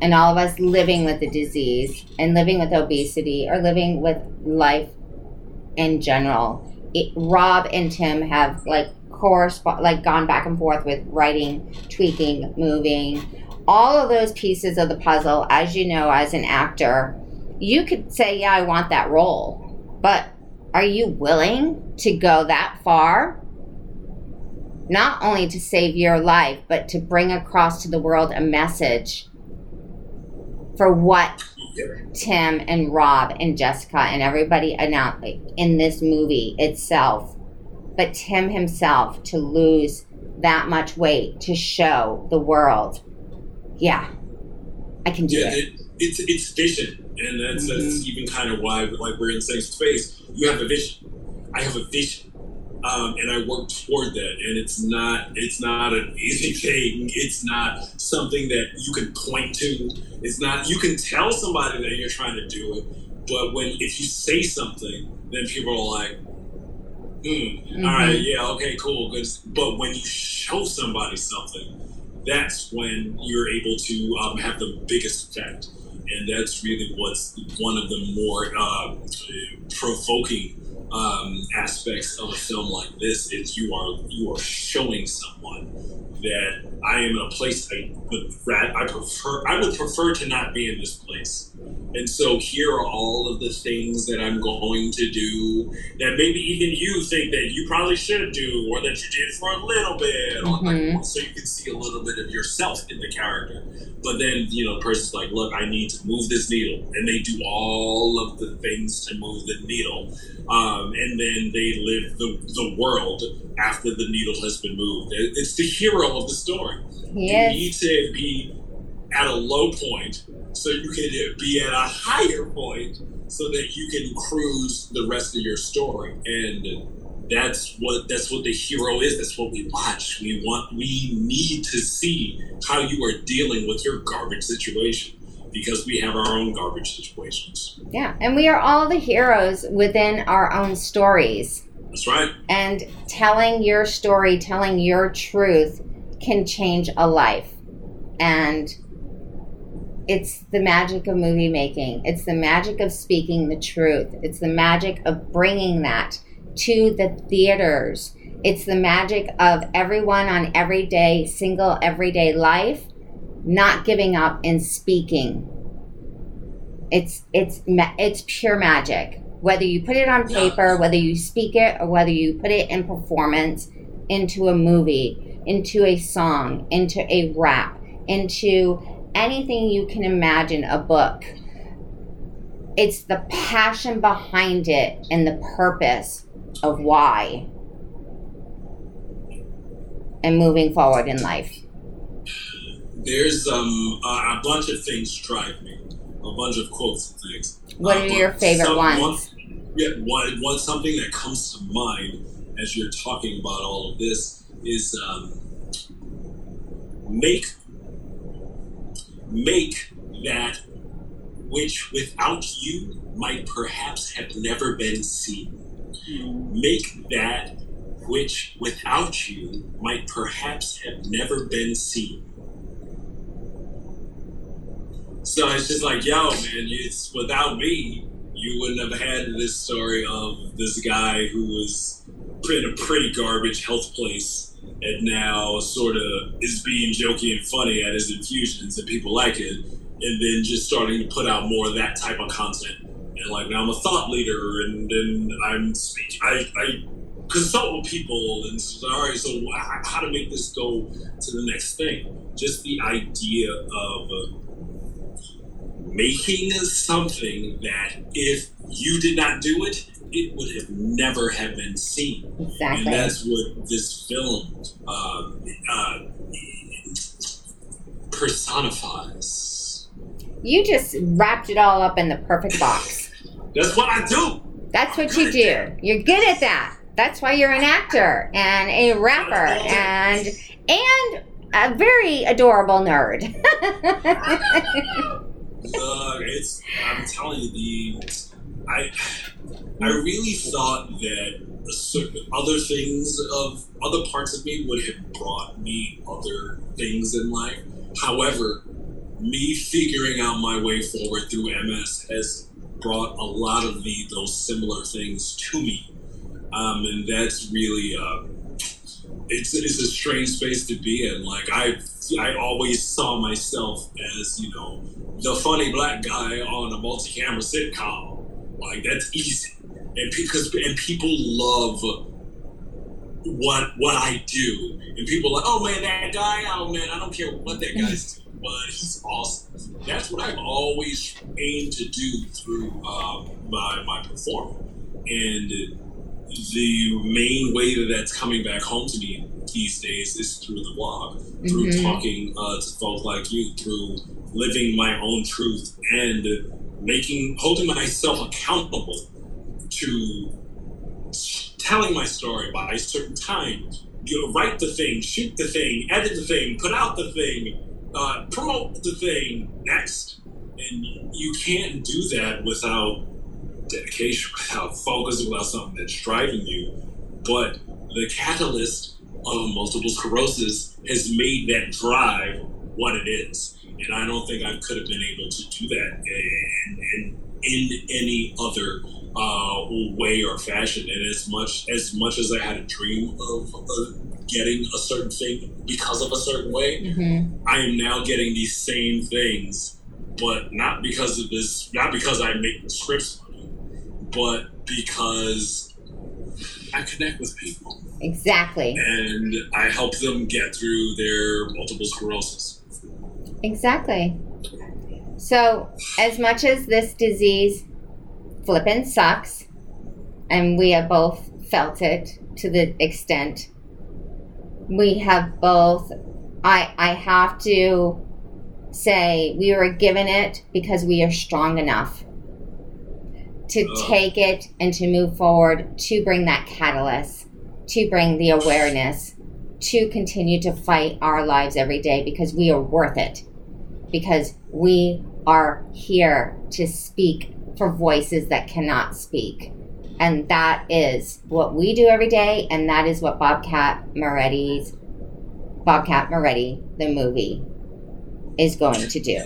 S1: and all of us living with the disease and living with obesity or living with life in general. It, Rob and Tim have like correspond like gone back and forth with writing, tweaking, moving, all of those pieces of the puzzle as you know as an actor you could say, Yeah, I want that role. But are you willing to go that far? Not only to save your life, but to bring across to the world a message for what Tim and Rob and Jessica and everybody announced in this movie itself. But Tim himself to lose that much weight to show the world, yeah, I can do
S2: Yeah,
S1: it.
S2: it, it's it's vision, and that's
S1: Mm-hmm.
S2: that's even kind of why like we're in the same space. You have a vision. I have a vision, um, and I work toward that. And it's not it's not an easy thing. It's not something that you can point to. It's not you can tell somebody that you're trying to do it, but when if you say something, then people are like. Hmm. All right. Yeah. Okay. Cool. Good. But when you show somebody something, that's when you're able to um, have the biggest effect. And that's really what's one of the more uh, provoking um, aspects of a film like this is you are you are showing someone that I am in a place I would rat, I prefer I would prefer to not be in this place. And so here are all of the things that I'm going to do that maybe even you think that you probably should do or that you did for a little bit. Mm-hmm. Like, so you can see a little bit of yourself in the character. But then, you know, the person's like, look, I need to move this needle. And they do all of the things to move the needle. Um, Um, and then they live the, the world after the needle has been moved. It's the hero of the story. Yes. You need to be at a low point so you can be at a higher point so that you can cruise the rest of your story. And that's what that's what the hero is. That's what we watch. We want we need to see how you are dealing with your garbage situation because we have our own garbage situations.
S1: Yeah, and we are all the heroes within our own stories.
S2: That's right.
S1: And telling your story, telling your truth can change a life. And it's the magic of movie making. It's the magic of speaking the truth. It's the magic of bringing that to the theaters. It's the magic of everyone on everyday, single, everyday life not giving up and speaking. It's it's it's pure magic. Whether you put it on paper, whether you speak it, or whether you put it in performance into a movie, into a song, into a rap, into anything you can imagine, a book. It's the passion behind it and the purpose of why and moving forward in life
S2: there's um, a, bunch of things drive me, a bunch of quotes and things.
S1: What are uh, your favorite some, ones?
S2: One, yeah, one, one something that comes to mind as you're talking about all of this is um, make make that which without you might perhaps have never been seen. Make that which without you might perhaps have never been seen. So it's just like, yo, man, it's without me, you wouldn't have had this story of this guy who was in a pretty garbage health place and now sort of is being jokey and funny at his infusions and people like it, and then just starting to put out more of that type of content. And like now I'm a thought leader, and then I'm speaking. I, I consult with people and so, all right, so how to make this go to the next thing? Just the idea of. Uh, Making something that if you did not do it, it would have never have been seen.
S1: Exactly.
S2: And that's what this film uh, uh, personifies.
S1: You just wrapped it all up in the perfect box.
S2: that's what I do.
S1: That's what you do. You're good at that. That's why you're an actor and a rapper and and a very adorable nerd.
S2: uh, it's I'm telling you the I I really thought that certain other things of other parts of me would have brought me other things in life. However, me figuring out my way forward through MS has brought a lot of the those similar things to me, um, and that's really uh, it's it's a strange space to be in. Like I I always saw myself as you know the funny black guy on a multi-camera sitcom. Like that's easy, and because and people love what what I do, and people are like, oh man, that guy, oh man, I don't care what that guy's doing, but he's awesome. That's what I've always aimed to do through um, my my performance, and the main way that that's coming back home to me these days is through the blog, through mm-hmm. talking uh, to folks like you, through living my own truth and making holding myself accountable to telling my story by a certain time. You know, write the thing, shoot the thing, edit the thing, put out the thing, uh, promote the thing next. And you can't do that without dedication, without focus, without something that's driving you. But the catalyst of multiple sclerosis has made that drive what it is and I don't think I could have been able to do that in, in, in any other uh, way or fashion. And as much as much as I had a dream of, of getting a certain thing because of a certain way,
S1: Mm-hmm.
S2: I am now getting these same things, but not because of this, not because I make scripts funny, but because I connect with people
S1: Exactly.
S2: and I help them get through their multiple sclerosis.
S1: Exactly. So, as much as this disease flippin' sucks, and we have both felt it to the extent, we have both. I I have to say we were given it because we are strong enough to take it and to move forward to bring that catalyst, to bring the awareness, to continue to fight our lives every day because we are worth it because we are here to speak for voices that cannot speak. And that is what we do every day, and that is what Bobcat Moretti's Bobcat Moretti, the movie, is going to do.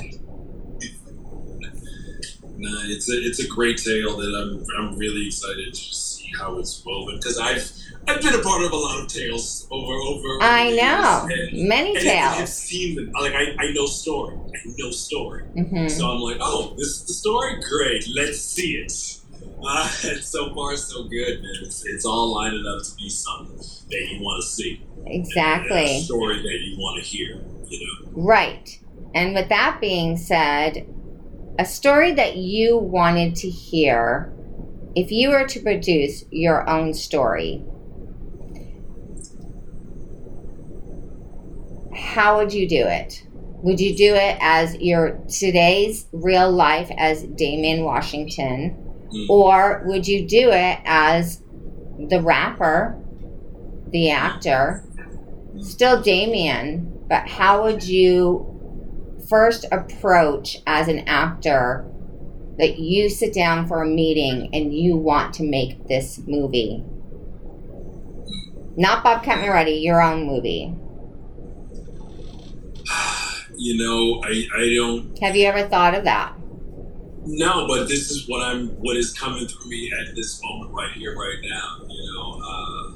S2: Nah, it's a it's a great tale that I'm I'm really excited to see how it's woven because I've I've been a part of a lot of tales over over. over
S1: I know.
S2: and-
S1: Many
S2: and I've
S1: tales.
S2: seen them. Like I, I know story. I know story.
S1: hmm
S2: So I'm like, oh, this is the story. Great, let's see it. Uh, and so far, so good, man. It's, it's all lining up to be something that you want to see. and a
S1: Exactly.
S2: story that you want to hear. You know.
S1: Right. And with that being said, a story that you wanted to hear, if you were to produce your own story, how would you do it? Would you do it as your today's real life as Damien Washington,
S2: Mm.
S1: or would you do it as the rapper, the actor, still Damien, but how would you first approach as an actor that you sit down for a meeting and you want to make this movie? Not Bobcat Moretti, your own movie.
S2: You know, I I don't
S1: Have you ever thought of that?
S2: No, but this is what I'm. What is coming through me at this moment, right here, right now. You know, uh,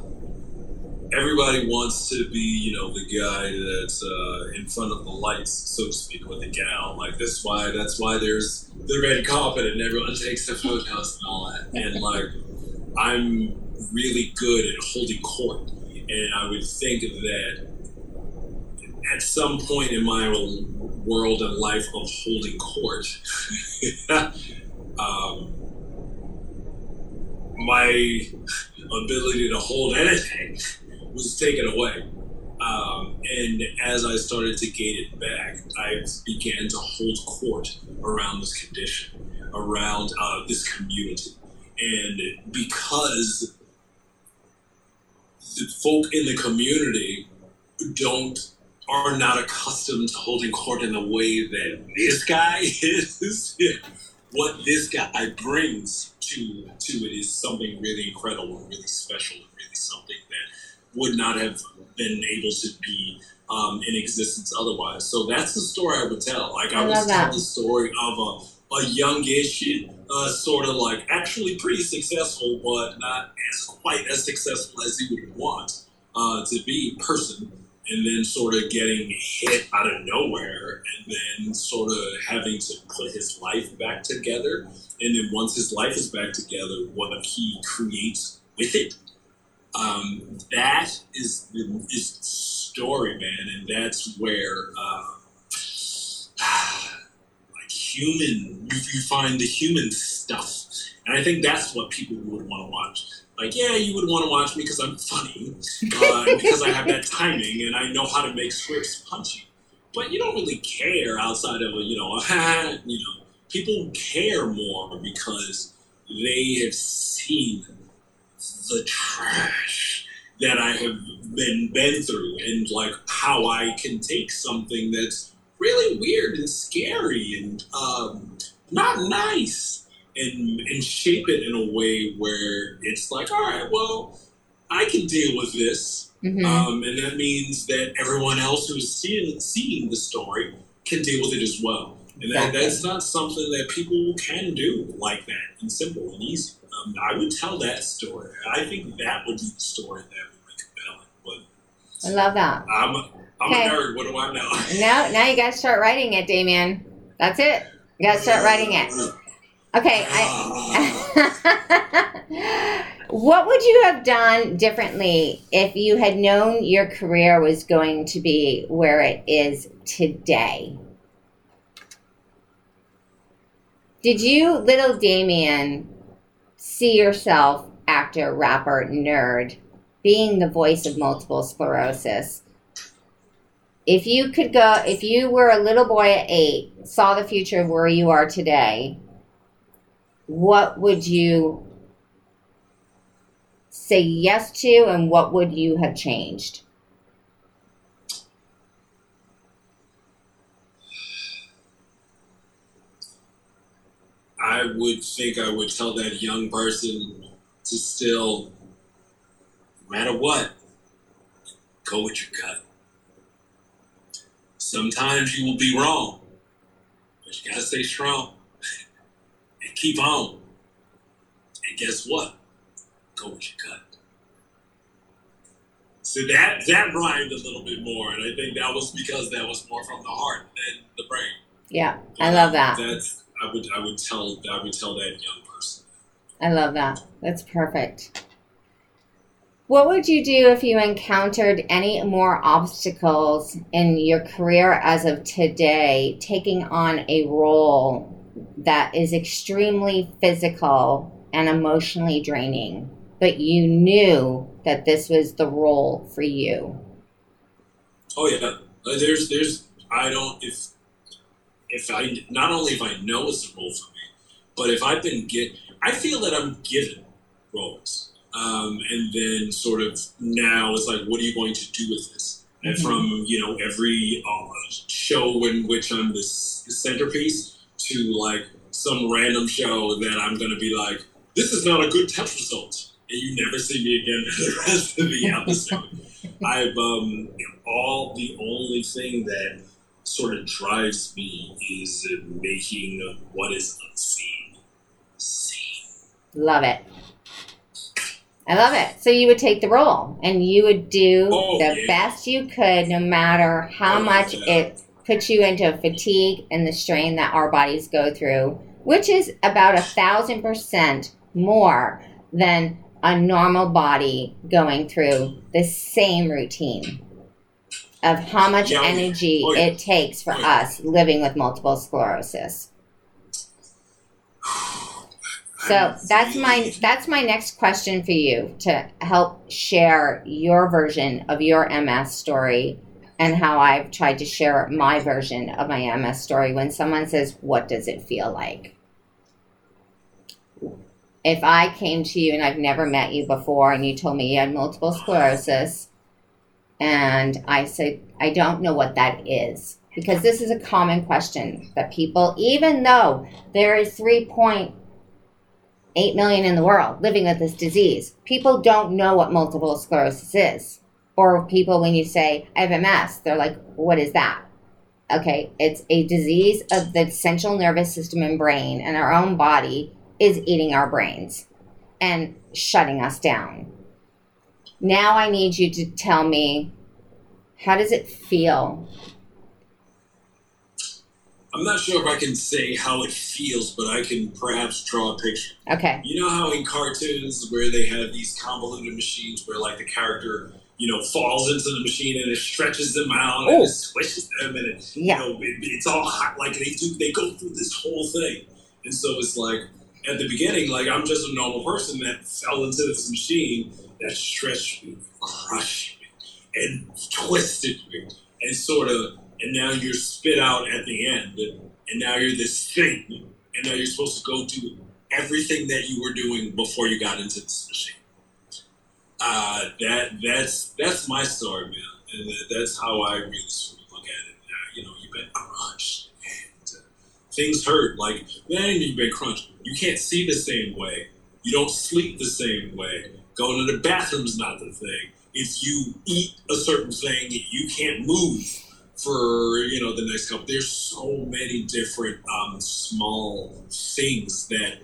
S2: everybody wants to be, you know, the guy that's uh, in front of the lights, so to speak, with the gown. Like that's why. That's why there's the red carpet and everyone takes the photos and all that. And like, I'm really good at holding court, and I would think that at some point in my world and life of holding court, um, my ability to hold anything was taken away. Um, and as I started to gain it back, I began to hold court around this condition, around uh, this community. And because the folk in the community don't are not accustomed to holding court in the way that this guy is. what this guy brings to to it is something really incredible, and really special, and really something that would not have been able to be um, in existence otherwise. So that's the story I would tell. Like I,
S1: I
S2: would tell
S1: that.
S2: the story of a, a youngish, uh, sort of like actually pretty successful, but not as quite as successful as he would want uh, to be person and then sort of getting hit out of nowhere and then sort of having to put his life back together. And then once his life is back together what he creates with it. Um, that is the is story man. And that's where uh, like human you, you find the human stuff. And i think that's what people would want to watch like, yeah, you would want to watch me because I'm funny, uh, because I have that timing and I know how to make scripts punchy. But you don't really care outside of a, you know, a, you know, people care more because they have seen the trash that I have been been through and like how I can take something that's really weird and scary and um, not nice and and shape it in a way where it's like, all right, well, I can deal with this,
S1: hmm
S2: um, and that means that everyone else who's seeing seeing the story can deal with it as well. And that,
S1: Exactly.
S2: that's not something that people can do like that and simple and easy. Um, I would tell that story. I think that would be the story that would be compelling. But
S1: I love that.
S2: I'm I'm
S1: Okay.
S2: a nerd. What do I know?
S1: Now, now you got to start writing it, Damien. That's it. You got to start writing it. Okay. I, what would you have done differently if you had known your career was going to be where it is today? Did you, little Damien, see yourself, actor, rapper, nerd, being the voice of multiple sclerosis? If you could go, if you were a little boy at eight, saw the future of where you are today, what would you say yes to and what would you have changed?
S2: I would think I would tell that young person to still, no matter what, go with your gut. Sometimes you will be wrong, but you gotta stay strong keep on. And guess what? Go with your gut. So that that rhymed a little bit more, and I think that was because that was more from the heart than the brain.
S1: Yeah, I love that.
S2: That's I would I would tell I would tell that young person.
S1: I love that. That's perfect. What would you do if you encountered any more obstacles in your career as of today, taking on a role that is extremely physical and emotionally draining, but you knew that this was the role for you?
S2: Oh yeah, Uh, there's there's I don't if if I not only if I know it's the role for me, but if I've been get I feel that I'm given roles. Um, and then sort of now it's like, what are you going to do with this? And
S1: Mhm.
S2: from you know every uh, show in which I'm the centerpiece to like some random show that I'm going to be like, this is not a good test result, and you never see me again for the rest of the episode. I've um, all the only thing that sort of drives me is making what is unseen seen.
S1: Love it. I love it. So you would take the role and you would do
S2: Oh,
S1: the
S2: yeah.
S1: best you could, no matter how
S2: Oh,
S1: much
S2: yeah.
S1: it puts you into fatigue and the strain that our bodies go through, which is about a thousand percent more than a normal body going through the same routine of how much
S2: Yeah,
S1: energy
S2: Oh, yeah.
S1: it takes for
S2: Oh, yeah.
S1: us living with multiple sclerosis. So that's my that's my next question for you to help share your version of your MS story and how I've tried to share my version of my MS story when someone says what does it feel like? If I came to you and I've never met you before and you told me you had multiple sclerosis and I said I don't know what that is because this is a common question that people even though there is 3.8 million in the world living with this disease. People don't know what multiple sclerosis is. Or people, when you say, I have MS, they're like, what is that? Okay, it's a disease of the central nervous system and brain, and our own body is eating our brains and shutting us down. Now I need you to tell me how does it feel?
S2: I'm not sure if I can say how it feels, but I can perhaps draw a picture.
S1: Okay,
S2: You know how in cartoons where they have these convoluted machines where like the character, you know, falls into the machine and it stretches them out and
S1: Oh.
S2: it squishes them and it,
S1: yeah,
S2: you know, it, it's all hot. Like they do, they go through this whole thing, and so it's like at the beginning, like I'm just a normal person that fell into this machine that stretched me, crushed me, and twisted me, and sort of, and now you're spit out at the end, and now you're this thing, and now you're supposed to go do everything that you were doing before you got into this machine. Uh, that that's that's my story, man, and that's how I really sort of look at it. Uh, you know, you've been crunched, and uh, things hurt. Like man, you've been crunched. You can't see the same way. You don't sleep the same way. Going to the bathroom's not the thing. If you eat a certain thing, you can't move for you know the next couple. There's so many different um, small things that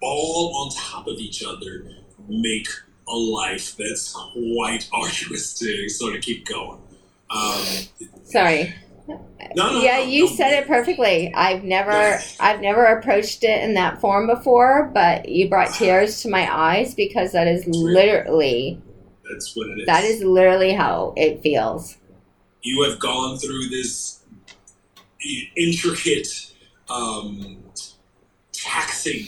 S2: all on top of each other make a life that's quite arduous to sort of keep going. Um,
S1: Sorry.
S2: no, no,
S1: yeah,
S2: no,
S1: you said it perfectly. I've never. I've never approached it in that form before, but you brought tears to my eyes because that is literally
S2: That's what it is.
S1: that is literally how it feels.
S2: you have gone through this intricate, um, taxing,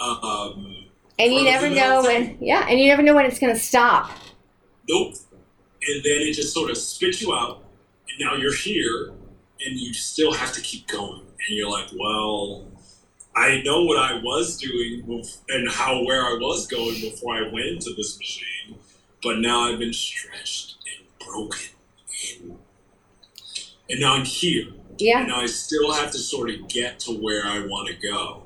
S2: um,
S1: And you never know when yeah, and you never know when it's gonna stop.
S2: nope. And then it just sort of spits you out, and now you're here, and you still have to keep going. And you're like, well, I know what I was doing and how where I was going before I went into this machine, but now I've been stretched and broken, and, and now I'm here.
S1: Yeah.
S2: and I still have to sort of get to where I want to go.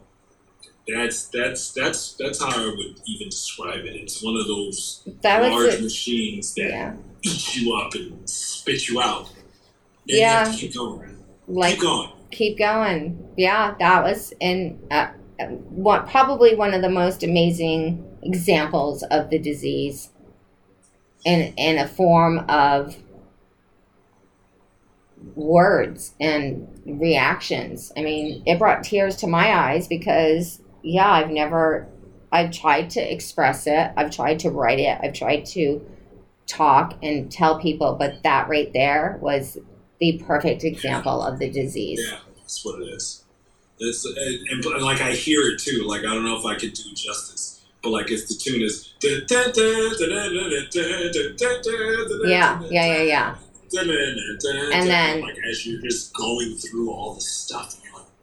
S2: That's that's that's that's how I would even describe it. It's one of those
S1: That
S2: large machines that
S1: Yeah.
S2: eat you up and spit you out. Then
S1: Yeah.
S2: keep going.
S1: Like
S2: keep going.
S1: keep going. Yeah, that was in uh, uh, one probably one of the most amazing examples of the disease in in a form of words and reactions. I mean, it brought tears to my eyes because yeah, I've never I've tried to express it. I've tried to write it. I've tried to talk and tell people, but that right there was the perfect example of the disease.
S2: Yeah, that's what it is. It's and, and, and like I hear it too. Like I don't know if I could do justice, but like if the tune is
S1: Yeah, yeah, yeah, yeah.
S2: and
S1: then-
S2: like as you're just going through all the stuff,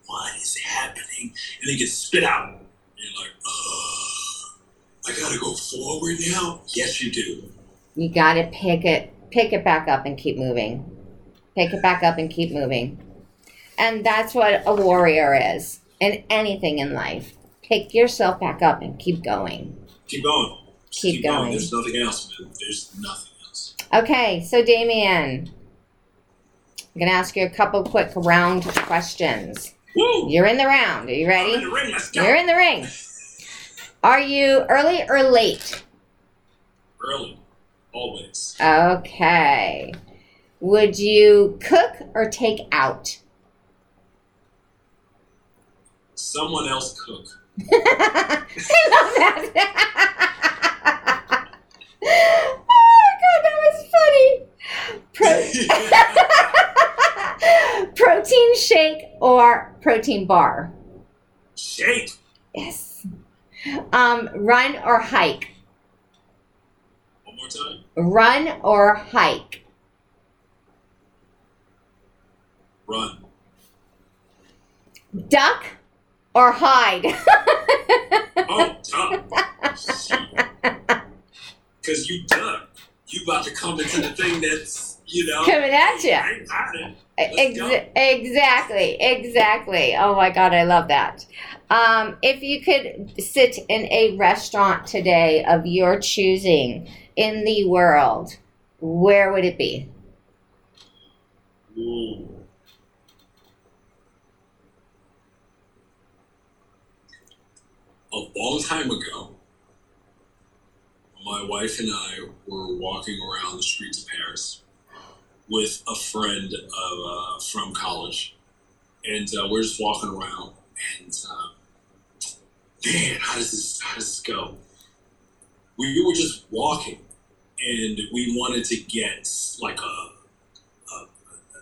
S2: "What is happening?" And then you get spit out. And you're like, "Ugh, I gotta go forward now." Yes, you do.
S1: You got to pick it pick it back up and keep moving. Pick it back up and keep moving. And that's what a warrior is in anything in life. Pick yourself back up and keep going.
S2: Keep going. Just
S1: Keep going.
S2: There's nothing else, man. There's nothing else.
S1: Okay, so Damien, I'm going to ask you a couple quick round questions.
S2: Woo!
S1: You're in the round. Are you
S2: in
S1: ready?
S2: the ring.
S1: You're in the ring. Are you early or late?
S2: Early, always.
S1: Okay. Would you cook or take out?
S2: Someone else cook.
S1: I love that. oh my god, that was funny. Pro- protein shake or protein bar?
S2: Shake.
S1: Yes. Um, run or hike?
S2: One more time.
S1: Run or hike?
S2: Run.
S1: Duck or hide?
S2: Oh, duck. Because you duck. You about to come into the thing that's, you know.
S1: Coming at you.
S2: I ain't got it. Let's go.
S1: Ex- exactly, exactly. Oh my god, I love that. Um, if you could sit in a restaurant today of your choosing in the world, where would it be?
S2: A long time ago, my wife and I were walking around the streets of Paris with a friend of, uh, from college, and uh, we're just walking around, and uh, man, how does this how does this go? We were just walking, and we wanted to get like a, a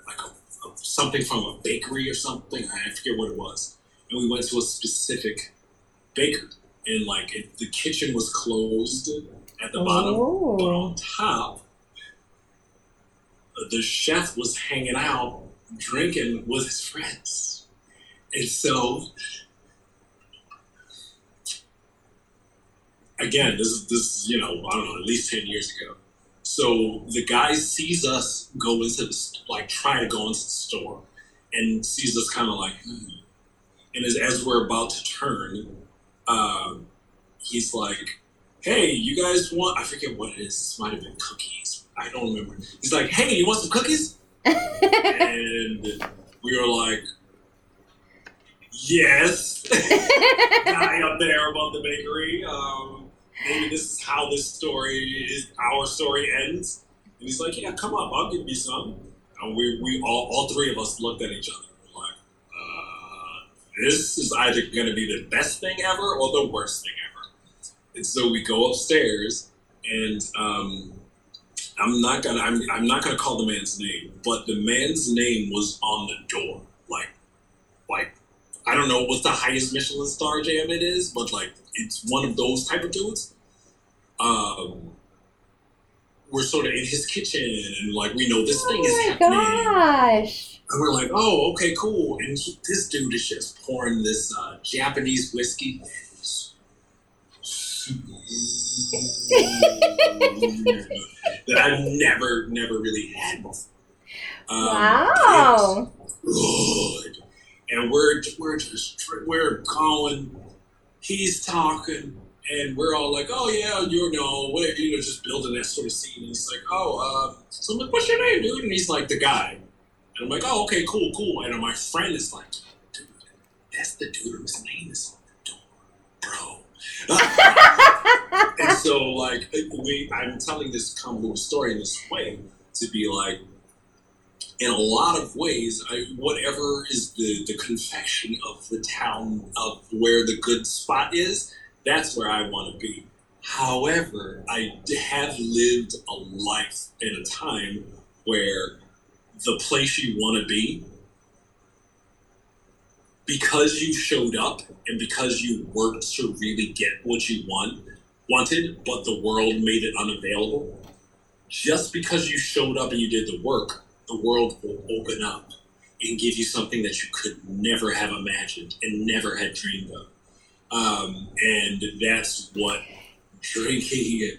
S2: like a, a something from a bakery or something. I forget what it was, and we went to a specific baker, and like it, the kitchen was closed at the bottom, but
S1: Oh.
S2: on top, uh, the chef was hanging out drinking with his friends, and so. Again, this is this is you know I don't know at least ten years ago. So the guy sees us go into the like try to go into the store, and sees us kind of like, hmm. and as, as we're about to turn, um, he's like, "Hey, you guys want? I forget what it is. This might have been cookies. I don't remember." He's like, "Hey, you want some cookies?" and we were like, "Yes." Guy up there above the bakery. Um, maybe this is how this story is. Our story ends. And he's like, yeah, come up, I'll give you some. And we, we all, all three of us looked at each other. We're like, uh, this is either going to be the best thing ever or the worst thing ever. And so we go upstairs, and um, I'm not gonna I'm, I'm not gonna call the man's name, but the man's name was on the door. Like like I don't know what the highest Michelin star jam it is, but like it's one of those type of dudes. Um we're sort of in his kitchen and like we know this thing is
S1: Oh
S2: happening.
S1: my gosh.
S2: And we're like, oh, okay, cool. And he, this dude is just pouring this uh, Japanese whiskey. That I've never, never really had before. Um,
S1: wow.
S2: good. And we're we're just we're calling, He's talking, and we're all like, "Oh yeah, you know, what you know, just building that sort of scene." And he's like, "Oh, uh, so I'm like, what's your name, dude?" And he's like, "The guy." And I'm like, "Oh, okay, cool, cool." And my friend is like, "Dude, that's the dude whose name is on the door, bro." and so, like, we, I'm telling this convoluted story in this way to be like, in a lot of ways, I, whatever is the, the confection of the town of where the good spot is, that's where I want to be. However, I have lived a life in a time where the place you want to be, because you showed up and because you worked to really get what you want, wanted, but the world made it unavailable, just because you showed up and you did the work, the world will open up and give you something that you could never have imagined and never had dreamed of. Um, and that's what drinking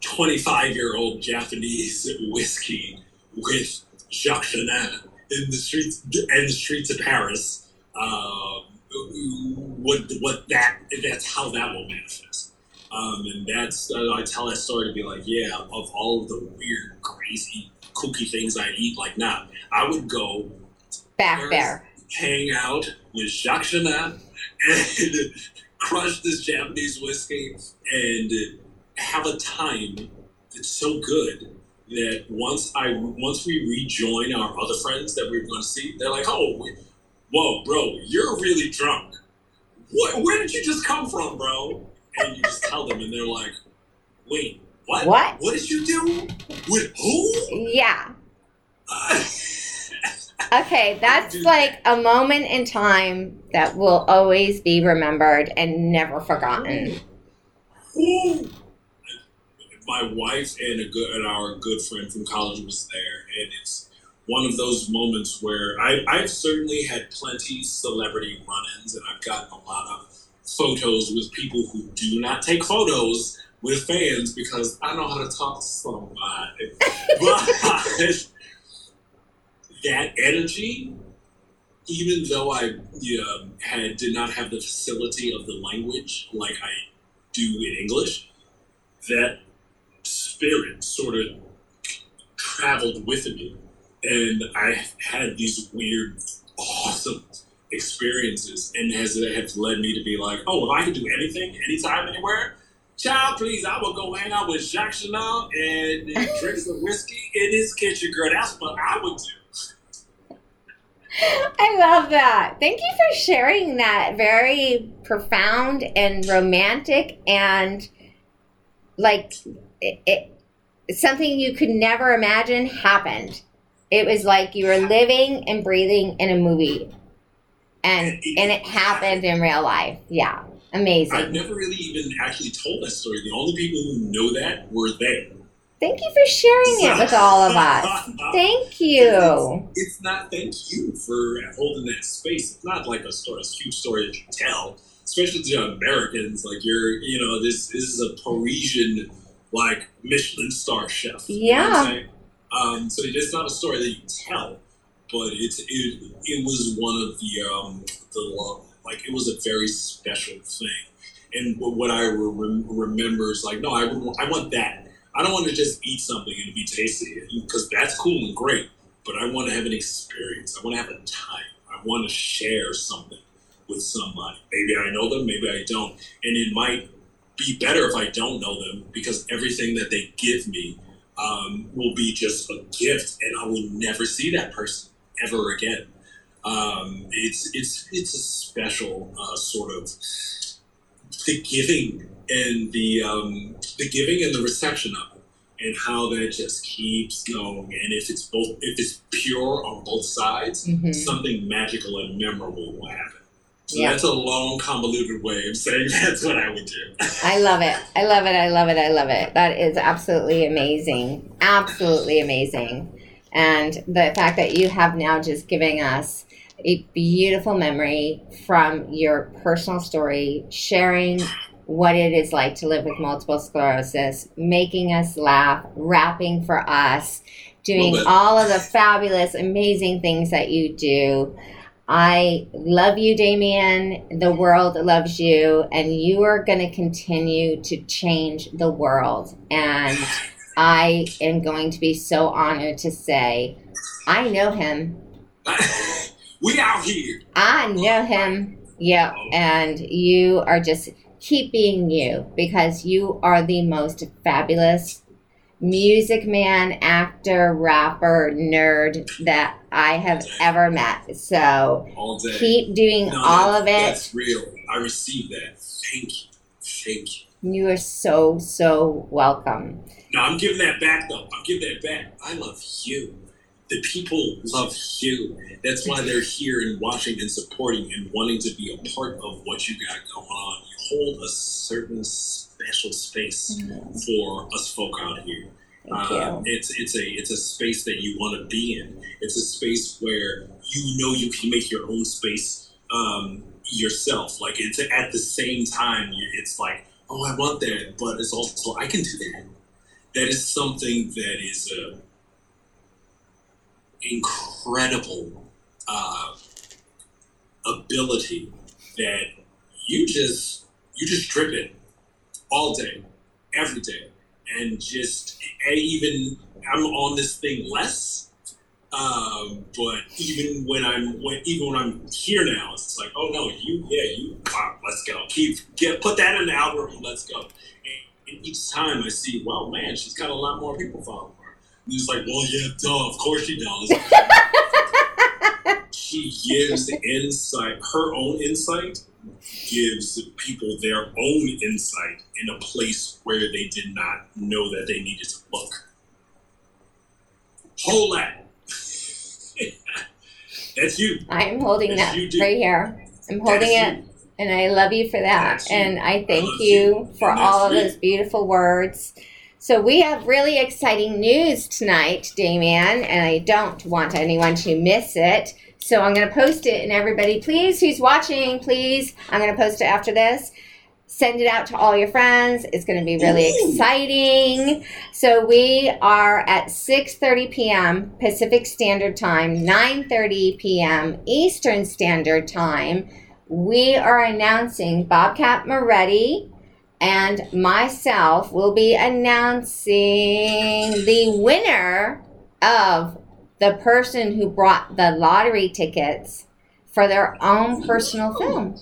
S2: 25 year old Japanese whiskey with Jacques Chenin in the streets and the streets of Paris. Um, what what that that's how that will manifest. Um, and that's uh, I tell that story to be like, yeah, of all of the weird, crazy, kooky things I eat, like, nah, I would go
S1: Back there.
S2: hang out with Jacques Chenin and crush this Japanese whiskey and have a time that's so good that once I once we rejoin our other friends that we were going to see, they're like, "Oh, whoa, bro, you're really drunk. What? Where did you just come from, bro?" And you just tell them, and they're like, "Wait, what?
S1: What?
S2: What did you do? With who?"
S1: Yeah.
S2: Uh,
S1: Okay, that's like a moment in time that will always be remembered and never forgotten.
S2: Who? My wife and a good and our good friend from college was there, and it's one of those moments where I, I've certainly had plenty celebrity run-ins, and I've gotten a lot of photos with people who do not take photos with fans because I know how to talk to somebody. but that energy, even though I yeah, had did not have the facility of the language like I do in English, that spirit sort of traveled with me. And I had these weird, awesome experiences, and has have led me to be like, oh, if I could do anything, anytime, anywhere, child, please, I will go hang out with Jacques Chanel and drink some whiskey in his kitchen, girl. That's what I would do.
S1: I love that. Thank you for sharing that. Very profound and romantic and like it, it something you could never imagine happened. It was like you were living and breathing in a movie. And and it happened in real life. Yeah. Amazing.
S2: I've never really even actually told that story. The only people who know that were there.
S1: Thank you for sharing it with all of us. Thank you.
S2: It's not thank you for holding that space. It's not like a story, a huge story that you tell, especially to young Americans. Like you're, you know, this, this is a Parisian like Michelin star chef. You know what I'm saying? Um, so it's not a story that you tell, but it's it, it was one of the um, the like it was a very special thing. And what I re- remember is like, no, I I want that. I don't want to just eat something and be tasty because that's cool and great. But I want to have an experience. I want to have a time. I want to share something with somebody. Maybe I know them, maybe I don't, and it might be better if I don't know them because everything that they give me um, will be just a gift, and I will never see that person ever again. Um, it's it's it's a special uh, sort of the giving and the um, the giving and the reception of it, and how that just keeps going. And if it's both, if it's pure on both sides,
S1: Mhm.
S2: something magical and memorable will happen. So
S1: Yeah.
S2: that's a long, convoluted way of saying that's what I would do.
S1: I love it. I love it. I love it. I love it. That is absolutely amazing. Absolutely amazing. And the fact that you have now just giving us a beautiful memory from your personal story, sharing what it is like to live with multiple sclerosis, making us laugh, rapping for us, doing all of the fabulous, amazing things that you do. I love you, Damien. The world loves you, and you are going to continue to change the world. And I am going to be so honored to say, I know him.
S2: we out here.
S1: I know him. Yep. And you are just keep being you because you are the most fabulous music man, actor, rapper, nerd that I have ever met. So keep doing
S2: No,
S1: all of it.
S2: That's real. I received that. Thank you. Thank you.
S1: You are so, so welcome.
S2: No, I'm giving that back though. I'm giving that back. I love you. The people love you. That's why they're here and watching and supporting and wanting to be a part of what you got going on. You hold a certain special space for us folk out here.
S1: You.
S2: it's it's a it's a space that you want to be in. It's a space where you know you can make your own space um, yourself. Like it's at the same time, it's like, oh, I want that, but it's also I can do that. That is something that is a incredible uh, ability that you just you just drip it all day, every day and just and even I'm on this thing less. Um, but even when I'm when even when I'm here now, it's like, oh no, you yeah you wow, let's go. Keep get put that in the algorithm. Let's go. And, and each time I see, wow, man, she's got a lot more people following her. And it's like, well, yeah, duh, of course she does. she gives insight, her own insight, gives people their own insight in a place where they did not know that they needed to look. Hold that. That's you.
S1: I'm holding
S2: Yes,
S1: that right here. I'm holding
S2: That's
S1: it. And I love you for that.
S2: That's you.
S1: And I thank
S2: love
S1: you
S2: you.
S1: for all of those beautiful words. So we have really exciting news tonight, Damien, and I don't want anyone to miss it. So I'm going to post it, and everybody, please, who's watching, please, I'm going to post it after this. Send it out to all your friends. It's going to be really exciting. So we are at 6:30 p.m. Pacific Standard Time, 9:30 p.m. Eastern Standard Time. We are announcing Bobcat Moretti and myself will be announcing the winner of the person who brought the lottery tickets for their own personal film.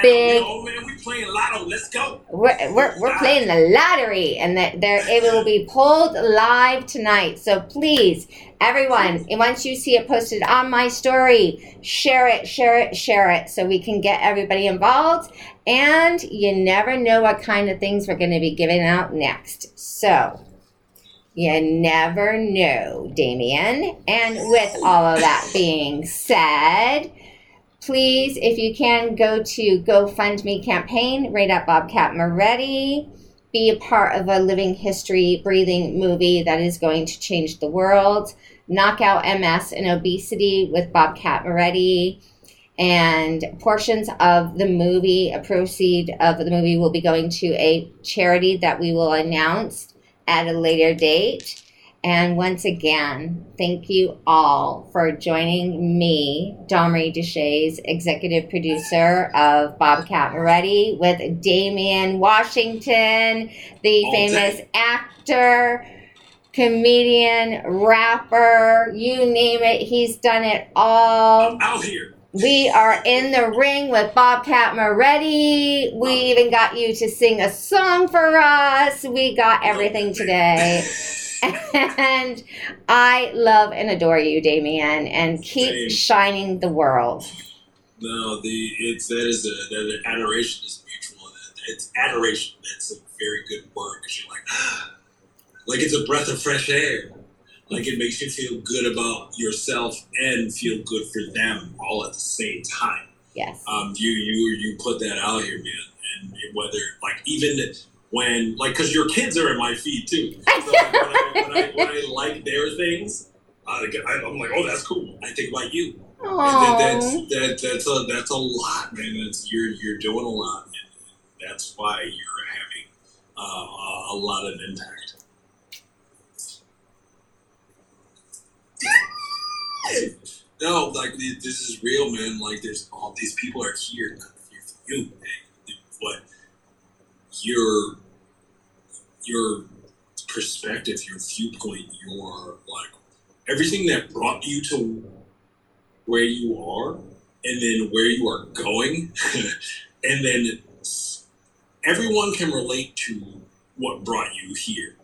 S1: Big-
S2: yo, man, we playing lotto. Let's go.
S1: We're, we're, we're playing the lottery and that there it will be pulled live tonight. So please, everyone, once you see it posted on my story, share it, share it, share it so we can get everybody involved. And you never know what kind of things we're going to be giving out next. So you never know, Damien. And with all of that being said, please, if you can, go to GoFundMe campaign, rate up Bobcat Moretti, be a part of a living history, breathing movie that is going to change the world. Knock out MS and obesity with Bobcat Moretti. And portions of the movie, a proceed of the movie, will be going to a charity that we will announce at a later date. And once again, thank you all for joining me, Domri Deshays, executive producer of Bobcat Moretti, with Damian Washington, the
S2: All
S1: famous
S2: day.
S1: actor, comedian, rapper, you name it, he's done it all.
S2: I'm out here.
S1: We are in the ring with Bobcat Moretti. We even got you to sing a song for us. We got everything today. And I love and adore you, Damien, and keep
S2: Same.
S1: shining the world.
S2: No, the it's that is a that adoration is mutual. It's adoration. That's a very good word because you're like, ah, like it's a breath of fresh air. Like it makes you feel good about yourself and feel good for them all at the same time.
S1: Yes.
S2: Um, you you you put that out here, man, and whether like even when like because your kids are in my feed too. So like, when, I, when, I, when I like their things, I, I'm like, oh, that's cool. I think about you. And that, that's that, that's a that's a lot, man. That's you're you're doing a lot, and that's why you're having uh, a, lot of impact. No, like this is real, man. Like there's all these people are here not here for you, man. What your your perspective, your viewpoint, your like everything that brought you to where you are and then where you are going. And then everyone can relate to what brought you here.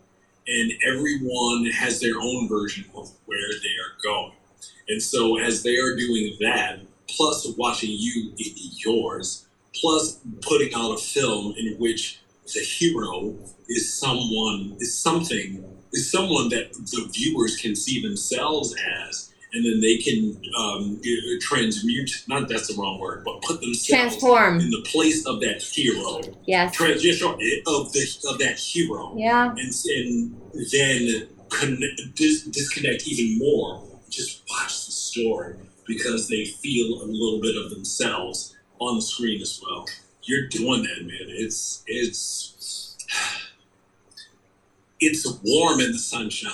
S2: And everyone has their own version of where they are going. And so as they are doing that plus watching you yours plus putting out a film in which the hero is someone is something is someone that the viewers can see themselves as and then they can um, uh, transmute not that's the wrong word but put themselves
S1: transform.
S2: in the place of that hero
S1: Yes.
S2: transition of the of that hero
S1: Yeah.
S2: and, and then connect, dis- disconnect even more just watch the story because they feel a little bit of themselves on the screen as well you're doing that man. It's it's it's warm in the sunshine.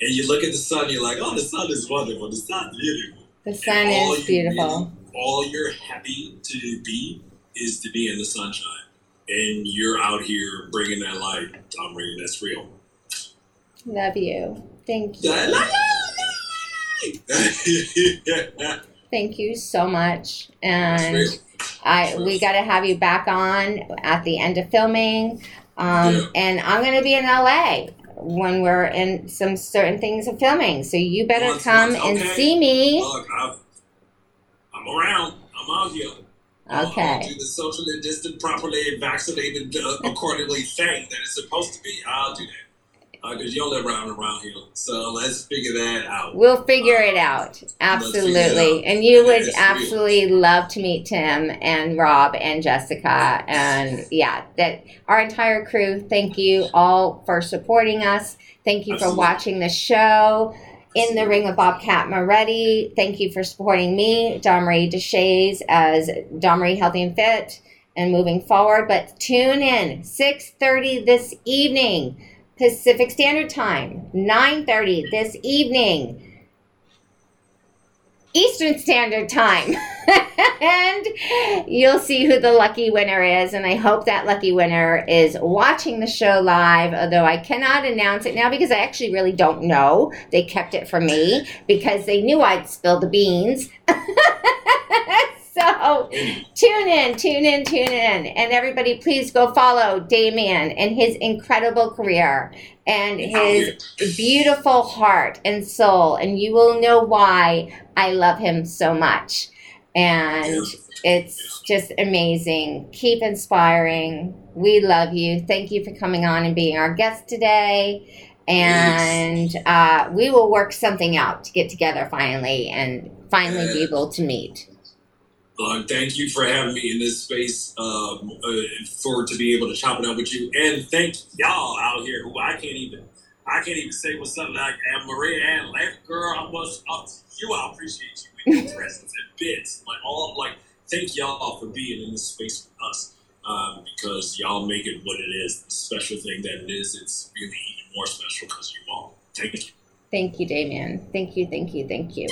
S2: And you look at the sun you're like oh the sun is wonderful. The sun's beautiful.
S1: The sun is beautiful.
S2: really- all you're happy to be is to be in the sunshine. And you're out here bringing that light. I'm reading that's real.
S1: Love you. Thank you. Thank you so much. And
S2: real
S1: I we got to have you back on at the end of filming. Um,
S2: Yeah.
S1: And I'm going to be in LA when we're in some certain things of filming. So you better
S2: Once,
S1: come
S2: once,
S1: and see me.
S2: Look, I've, I'm around. I'm out here. I'll- I'll
S1: Okay.
S2: do the socially distant, properly vaccinated, uh, accordingly thing that it's supposed to be. I'll do that. Uh, because you don't live around around here. So let's figure that out.
S1: We'll figure it uh, out.
S2: figure it
S1: Absolutely.
S2: out.
S1: And you would
S2: It's real.
S1: absolutely love to meet Tim and Rob and Jessica. And yeah, that our entire crew, thank you all for supporting us. Thank you for watching the show. In the Ring with Bobcat Moretti. Thank you for supporting me, Domri Deshays, as Domri Healthy and Fit and moving forward. But tune in 6.30 this evening, Pacific Standard Time, 9.30 this evening. Eastern Standard Time. and you'll see who the lucky winner is. And I hope that lucky winner is watching the show live, although I cannot announce it now because I actually really don't know. They kept it from me because they knew I'd spill the beans. so tune in, tune in, tune in. And everybody, please go follow Damien and his incredible career and his beautiful heart and soul. And you will know why I love him so much. And it's just amazing. Keep inspiring. We love you. Thank you for coming on and being our guest today. And uh, we will work something out to get together finally and finally be able to meet.
S2: Uh, thank you for having me in this space um, uh, for to be able to chop it up with you, and thank y'all out here who I can't even I can't even say what's up like and Maria and Life Girl. I was up to you. I appreciate you with your presence and bits like all like thank y'all for being in this space with us um, because y'all make it what it is, the special thing that it is. It's really even more special because you all. Thank you.
S1: Thank you, Damien. Thank you, thank you, thank you.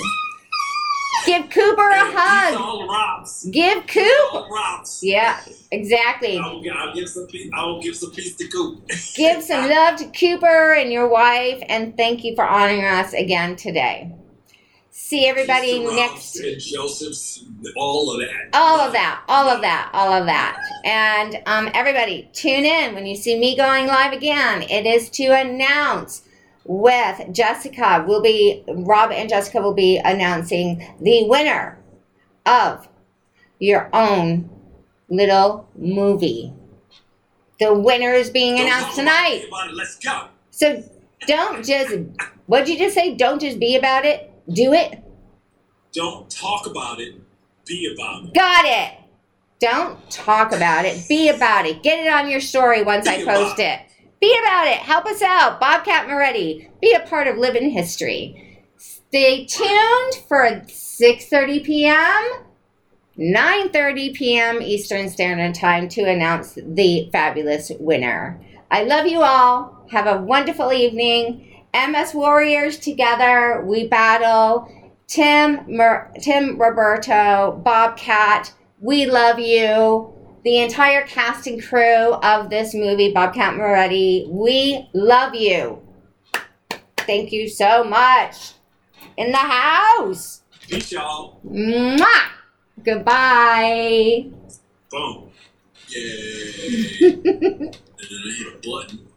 S1: Give Cooper a hug.
S2: all
S1: Give Coop.
S2: all the
S1: Yeah, exactly.
S2: I will, I'll give some peace. I will give some peace to Coop.
S1: Give some love to Cooper and your wife, and thank you for honoring us again today. See everybody next.
S2: And Joseph's, all of that.
S1: All of that, all of that, all of that. And um, everybody, tune in when you see me going live again. It is to announce with Jessica. Will be Rob and Jessica will be announcing the winner of your own little movie. The winner is being announced tonight.
S2: it, it, Let's go.
S1: So don't just. What'd you just say? Don't just be about it. Do it.
S2: Don't talk about it. Be about it.
S1: Got it. Don't talk about it. Be about it. Get it on your story once I post
S2: about
S1: it. Be about it. Help us out. Bobcat Moretti. Be a part of Living History. Stay tuned for 6:30 p.m. 9:30 p.m. Eastern Standard Time to announce the fabulous winner. I love you all. Have a wonderful evening. MS Warriors together, we battle. Tim, Mer- Tim Roberto, Bobcat, we love you. The entire cast and crew of this movie, Bobcat Moretti, we love you. Thank you so much. In the house.
S2: Peace, y'all.
S1: Mwah! Goodbye.
S2: Boom. Yay. and then I hit a button.